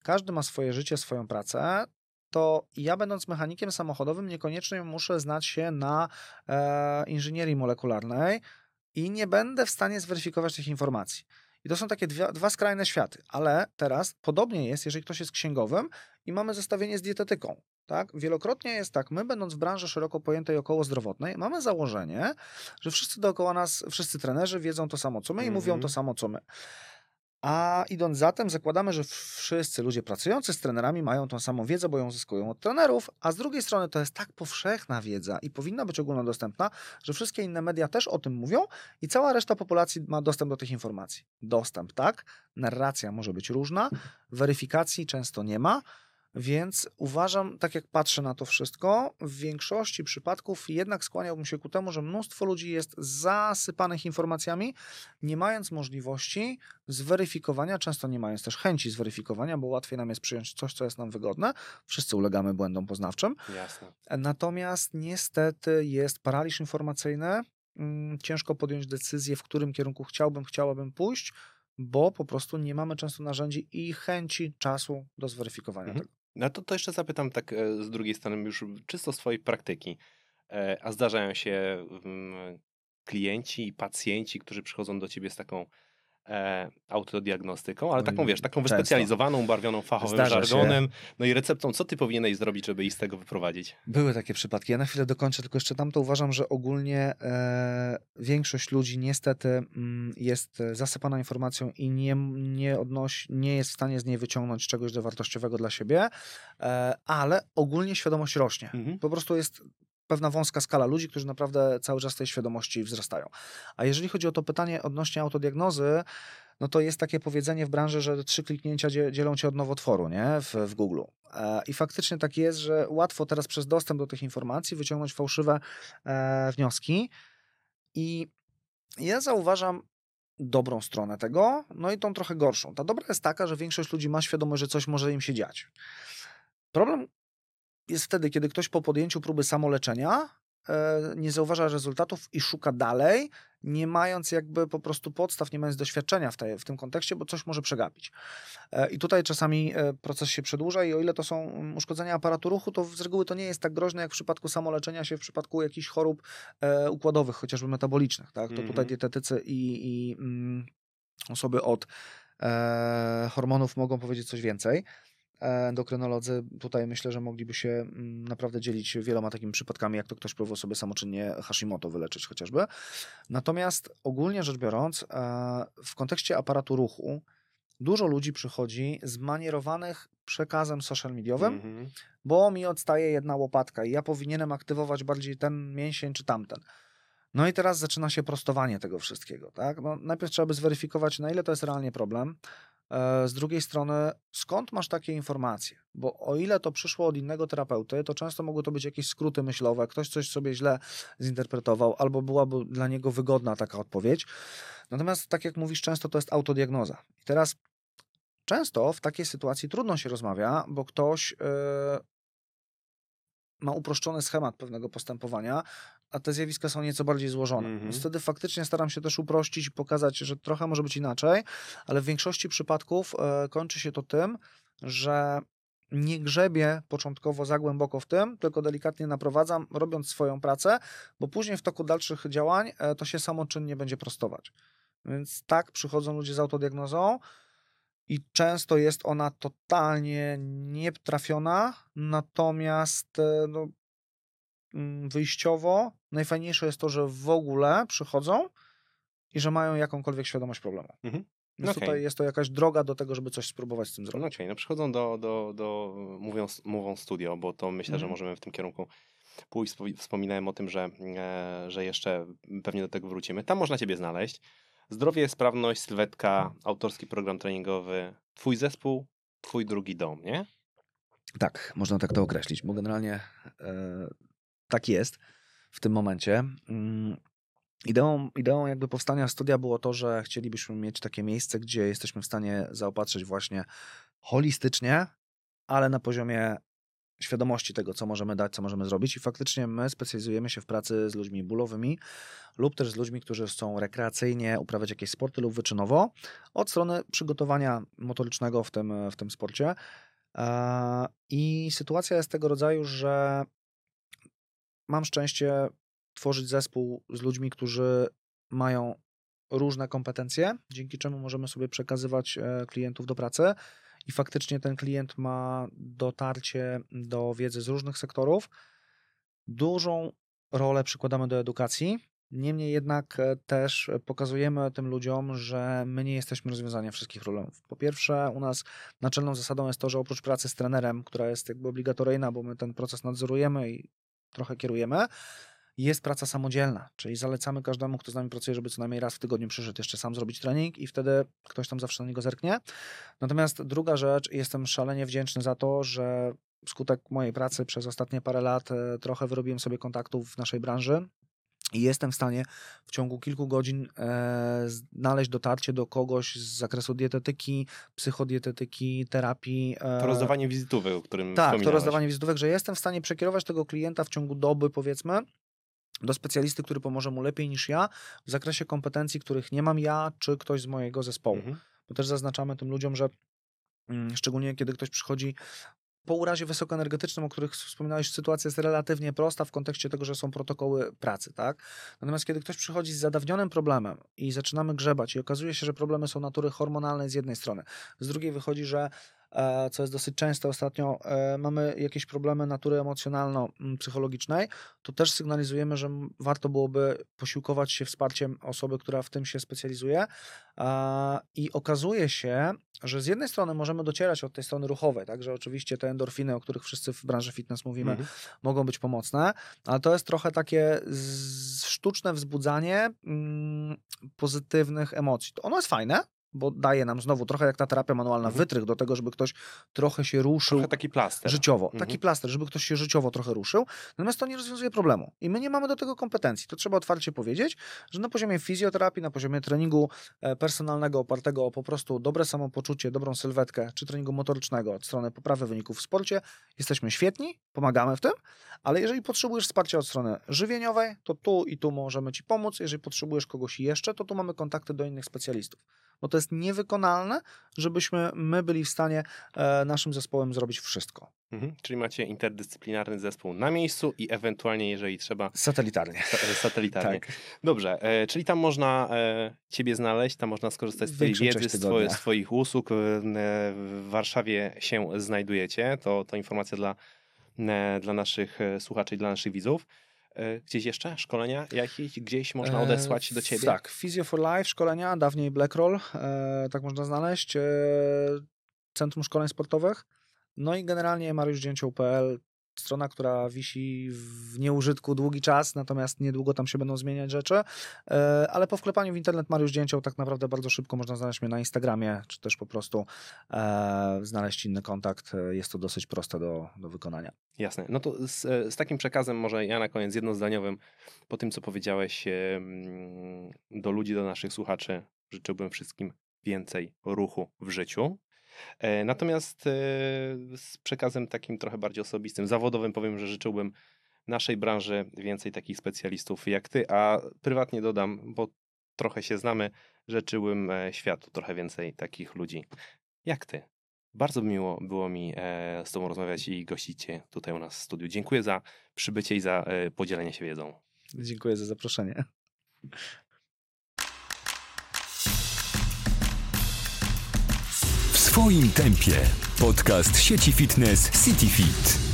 każdy ma swoje życie, swoją pracę, to ja będąc mechanikiem samochodowym niekoniecznie muszę znać się na e, inżynierii molekularnej i nie będę w stanie zweryfikować tych informacji. I to są takie dwie, dwa skrajne światy, ale teraz podobnie jest, jeżeli ktoś jest księgowym i mamy zestawienie z dietetyką. Tak? Wielokrotnie jest tak, my będąc w branży szeroko pojętej około zdrowotnej, mamy założenie, że wszyscy dookoła nas, wszyscy trenerzy wiedzą to samo co my i mówią Mhm. to samo co my. A idąc za tym, zakładamy, że wszyscy ludzie pracujący z trenerami mają tą samą wiedzę, bo ją zyskują od trenerów, a z drugiej strony to jest tak powszechna wiedza i powinna być ogólnodostępna, że wszystkie inne media też o tym mówią i cała reszta populacji ma dostęp do tych informacji. Dostęp, tak, narracja może być różna, weryfikacji często nie ma, Więc uważam, tak jak patrzę na to wszystko, w większości przypadków jednak skłaniałbym się ku temu, że mnóstwo ludzi jest zasypanych informacjami, nie mając możliwości zweryfikowania, często nie mając też chęci zweryfikowania, bo łatwiej nam jest przyjąć coś, co jest nam wygodne. Wszyscy ulegamy błędom poznawczym. Jasne. Natomiast niestety jest paraliż informacyjny. Mm, Ciężko podjąć decyzję, w którym kierunku chciałbym, chciałabym pójść, bo po prostu nie mamy często narzędzi i chęci, czasu do zweryfikowania Mhm. tego. No to, to jeszcze zapytam tak e, z drugiej strony, już czysto z Twojej praktyki. E, A zdarzają się mm, klienci i pacjenci, którzy przychodzą do Ciebie z taką e, autodiagnostyką, ale taką, wiesz, taką wyspecjalizowaną, barwioną fachowym Zdarza się. żargonem, no i receptą, co Ty powinieneś zrobić, żeby ich z tego wyprowadzić? Były takie przypadki. Ja na chwilę dokończę tylko jeszcze tamto. Uważam, że ogólnie e, większość ludzi niestety mm, jest e, zasypana informacją i nie, nie, odnosi, nie jest w stanie z niej wyciągnąć czegoś do wartościowego dla siebie, e, ale ogólnie świadomość rośnie. Mhm. Po prostu jest pewna wąska skala ludzi, którzy naprawdę cały czas tej świadomości wzrastają. A jeżeli chodzi o to pytanie odnośnie autodiagnozy, no to jest takie powiedzenie w branży, że trzy kliknięcia dzie- dzielą cię od nowotworu, nie? W, w Google. E, I faktycznie tak jest, że łatwo teraz przez dostęp do tych informacji wyciągnąć fałszywe e, wnioski. I ja zauważam dobrą stronę tego, no i tą trochę gorszą. Ta dobra jest taka, że większość ludzi ma świadomość, że coś może im się dziać. Problem jest wtedy, kiedy ktoś po podjęciu próby samoleczenia e, nie zauważa rezultatów i szuka dalej, nie mając jakby po prostu podstaw, nie mając doświadczenia w, tej, w tym kontekście, bo coś może przegapić. E, I tutaj czasami e, proces się przedłuża i o ile to są mm, uszkodzenia aparatu ruchu, to z reguły to nie jest tak groźne jak w przypadku samoleczenia się, w przypadku jakichś chorób układowych, chociażby metabolicznych. Tak? To tutaj Mhm. dietetycy i, i mm, osoby od e, hormonów mogą powiedzieć coś więcej. E, Endokrynolodzy tutaj myślę, że mogliby się mm, naprawdę dzielić wieloma takimi przypadkami, jak to ktoś próbował sobie samoczynnie Hashimoto wyleczyć chociażby. Natomiast ogólnie rzecz biorąc, e, w kontekście aparatu ruchu, dużo ludzi przychodzi zmanierowanych przekazem social mediowym, Mhm. bo mi odstaje jedna łopatka i ja powinienem aktywować bardziej ten mięsień czy tamten. No i teraz zaczyna się prostowanie tego wszystkiego. Tak? No, najpierw trzeba by zweryfikować, na ile to jest realnie problem. E, Z drugiej strony, skąd masz takie informacje? Bo o ile to przyszło od innego terapeuty, to często mogły to być jakieś skróty myślowe, ktoś coś sobie źle zinterpretował, albo byłaby dla niego wygodna taka odpowiedź. Natomiast, tak jak mówisz, często to jest autodiagnoza. I teraz często w takiej sytuacji trudno się rozmawia, bo ktoś e, ma uproszczony schemat pewnego postępowania, a te zjawiska są nieco bardziej złożone. Mhm. Więc wtedy faktycznie staram się też uprościć i pokazać, że trochę może być inaczej, ale w większości przypadków e, kończy się to tym, że nie grzebię początkowo za głęboko w tym, tylko delikatnie naprowadzam, robiąc swoją pracę, bo później w toku dalszych działań e, to się samoczynnie będzie prostować. Więc tak przychodzą ludzie z autodiagnozą i często jest ona totalnie nietrafiona, natomiast e, no, mm, wyjściowo najfajniejsze jest to, że w ogóle przychodzą i że mają jakąkolwiek świadomość problemu. Mhm. Więc Okej. tutaj jest to jakaś droga do tego, żeby coś spróbować z tym No zrobić. okej, no przychodzą do, do, do mówią, mówią studio, bo to myślę, że Mhm. możemy w tym kierunku pójść. Wspo- Wspominałem o tym, że, e, że jeszcze pewnie do tego wrócimy. Tam można Ciebie znaleźć. Zdrowie, sprawność, sylwetka, autorski program treningowy, Twój zespół, Twój drugi dom, nie? Tak, można tak to określić, bo generalnie e, tak jest w tym momencie. Mm, Ideą, ideą jakby powstania studia było to, że chcielibyśmy mieć takie miejsce, gdzie jesteśmy w stanie zaopatrzyć właśnie holistycznie, ale na poziomie świadomości tego, co możemy dać, co możemy zrobić. I faktycznie my specjalizujemy się w pracy z ludźmi bólowymi lub też z ludźmi, którzy chcą rekreacyjnie uprawiać jakieś sporty lub wyczynowo, od strony przygotowania motorycznego w tym, w tym sporcie. E, I sytuacja jest tego rodzaju, że mam szczęście tworzyć zespół z ludźmi, którzy mają różne kompetencje, dzięki czemu możemy sobie przekazywać e, klientów do pracy. I faktycznie ten klient ma dotarcie do wiedzy z różnych sektorów. Dużą rolę przykładamy do edukacji. Niemniej jednak e, też pokazujemy tym ludziom, że my nie jesteśmy rozwiązaniem wszystkich problemów. Po pierwsze, u nas naczelną zasadą jest to, że oprócz pracy z trenerem, która jest jakby obligatoryjna, bo my ten proces nadzorujemy i trochę kierujemy, jest praca samodzielna, czyli zalecamy każdemu, kto z nami pracuje, żeby co najmniej raz w tygodniu przyszedł jeszcze sam zrobić trening i wtedy ktoś tam zawsze na niego zerknie. Natomiast druga rzecz, jestem szalenie wdzięczny za to, że wskutek mojej pracy przez ostatnie parę lat e, trochę wyrobiłem sobie kontaktów w naszej branży. I jestem w stanie w ciągu kilku godzin e, znaleźć dotarcie do kogoś z zakresu dietetyki, psychodietetyki, terapii. E, To rozdawanie wizytówek, o którym tak, to rozdawanie wizytówek, że jestem w stanie przekierować tego klienta w ciągu doby, powiedzmy, do specjalisty, który pomoże mu lepiej niż ja w zakresie kompetencji, których nie mam ja, czy ktoś z mojego zespołu. Mhm. Bo też zaznaczamy tym ludziom, że mm, szczególnie kiedy ktoś przychodzi po urazie wysokoenergetycznym, o których wspominałeś, sytuacja jest relatywnie prosta w kontekście tego, że są protokoły pracy, tak? Natomiast kiedy ktoś przychodzi z zadawnionym problemem i zaczynamy grzebać i okazuje się, że problemy są natury hormonalnej z jednej strony, z drugiej wychodzi, że co jest dosyć częste ostatnio, e, mamy jakieś problemy natury emocjonalno-psychologicznej, to też sygnalizujemy, że warto byłoby posiłkować się wsparciem osoby, która w tym się specjalizuje. I okazuje się, że z jednej strony możemy docierać od tej strony ruchowej, tak, że oczywiście te endorfiny, o których wszyscy w branży fitness mówimy, Mhm. mogą być pomocne, ale to jest trochę takie sztuczne wzbudzanie mm, pozytywnych emocji. To ono jest fajne, bo daje nam znowu trochę jak ta terapia manualna Mhm. wytrych do tego, żeby ktoś trochę się ruszył Trochę taki plaster. życiowo. Mhm. Taki plaster, żeby ktoś się życiowo trochę ruszył. Natomiast to nie rozwiązuje problemu. I my nie mamy do tego kompetencji. To trzeba otwarcie powiedzieć, że na poziomie fizjoterapii, na poziomie treningu e, personalnego opartego o po prostu dobre samopoczucie, dobrą sylwetkę, czy treningu motorycznego od strony poprawy wyników w sporcie, jesteśmy świetni, pomagamy w tym, ale jeżeli potrzebujesz wsparcia od strony żywieniowej, to tu i tu możemy Ci pomóc. Jeżeli potrzebujesz kogoś jeszcze, to tu mamy kontakty do innych specjalistów. Bo to jest niewykonalne, żebyśmy my byli w stanie e, naszym zespołem zrobić wszystko. Mhm. Czyli macie interdyscyplinarny zespół na miejscu i ewentualnie, jeżeli trzeba, Satelitarnie. sa- e, satelitarnie. Tak. Dobrze, e, czyli tam można e, ciebie znaleźć, tam można skorzystać z twojej wiedzy, z, z twoich usług. E, w Warszawie się znajdujecie. To, to informacja dla, dla naszych słuchaczy i dla naszych widzów. E, Gdzieś jeszcze? Szkolenia jakieś? Gdzieś można E, odesłać do ciebie? Tak, Physio for Life, szkolenia, dawniej Blackroll, e, tak można znaleźć, Centrum Szkoleń Sportowych, no i generalnie mariuszdzięcioł.pl, strona, która wisi w nieużytku długi czas, natomiast niedługo tam się będą zmieniać rzeczy, e, ale po wklepaniu w internet Mariusz Dzięcioł tak naprawdę bardzo szybko można znaleźć mnie na Instagramie, czy też po prostu e, znaleźć inny kontakt, jest to dosyć proste do, do wykonania. Jasne. No to z, z takim przekazem może ja na koniec jednozdaniowym, po tym co powiedziałeś do ludzi, do naszych słuchaczy, życzyłbym wszystkim więcej ruchu w życiu. E, Natomiast e, z przekazem takim trochę bardziej osobistym, zawodowym powiem, że życzyłbym naszej branży więcej takich specjalistów jak ty, a prywatnie dodam, bo trochę się znamy, życzyłbym e, światu trochę więcej takich ludzi jak ty. Bardzo miło było mi z Tobą rozmawiać i gościć Cię tutaj u nas w studiu. Dziękuję za przybycie i za podzielenie się wiedzą. Dziękuję za zaproszenie. W swoim tempie. Podcast sieci fitness CityFit.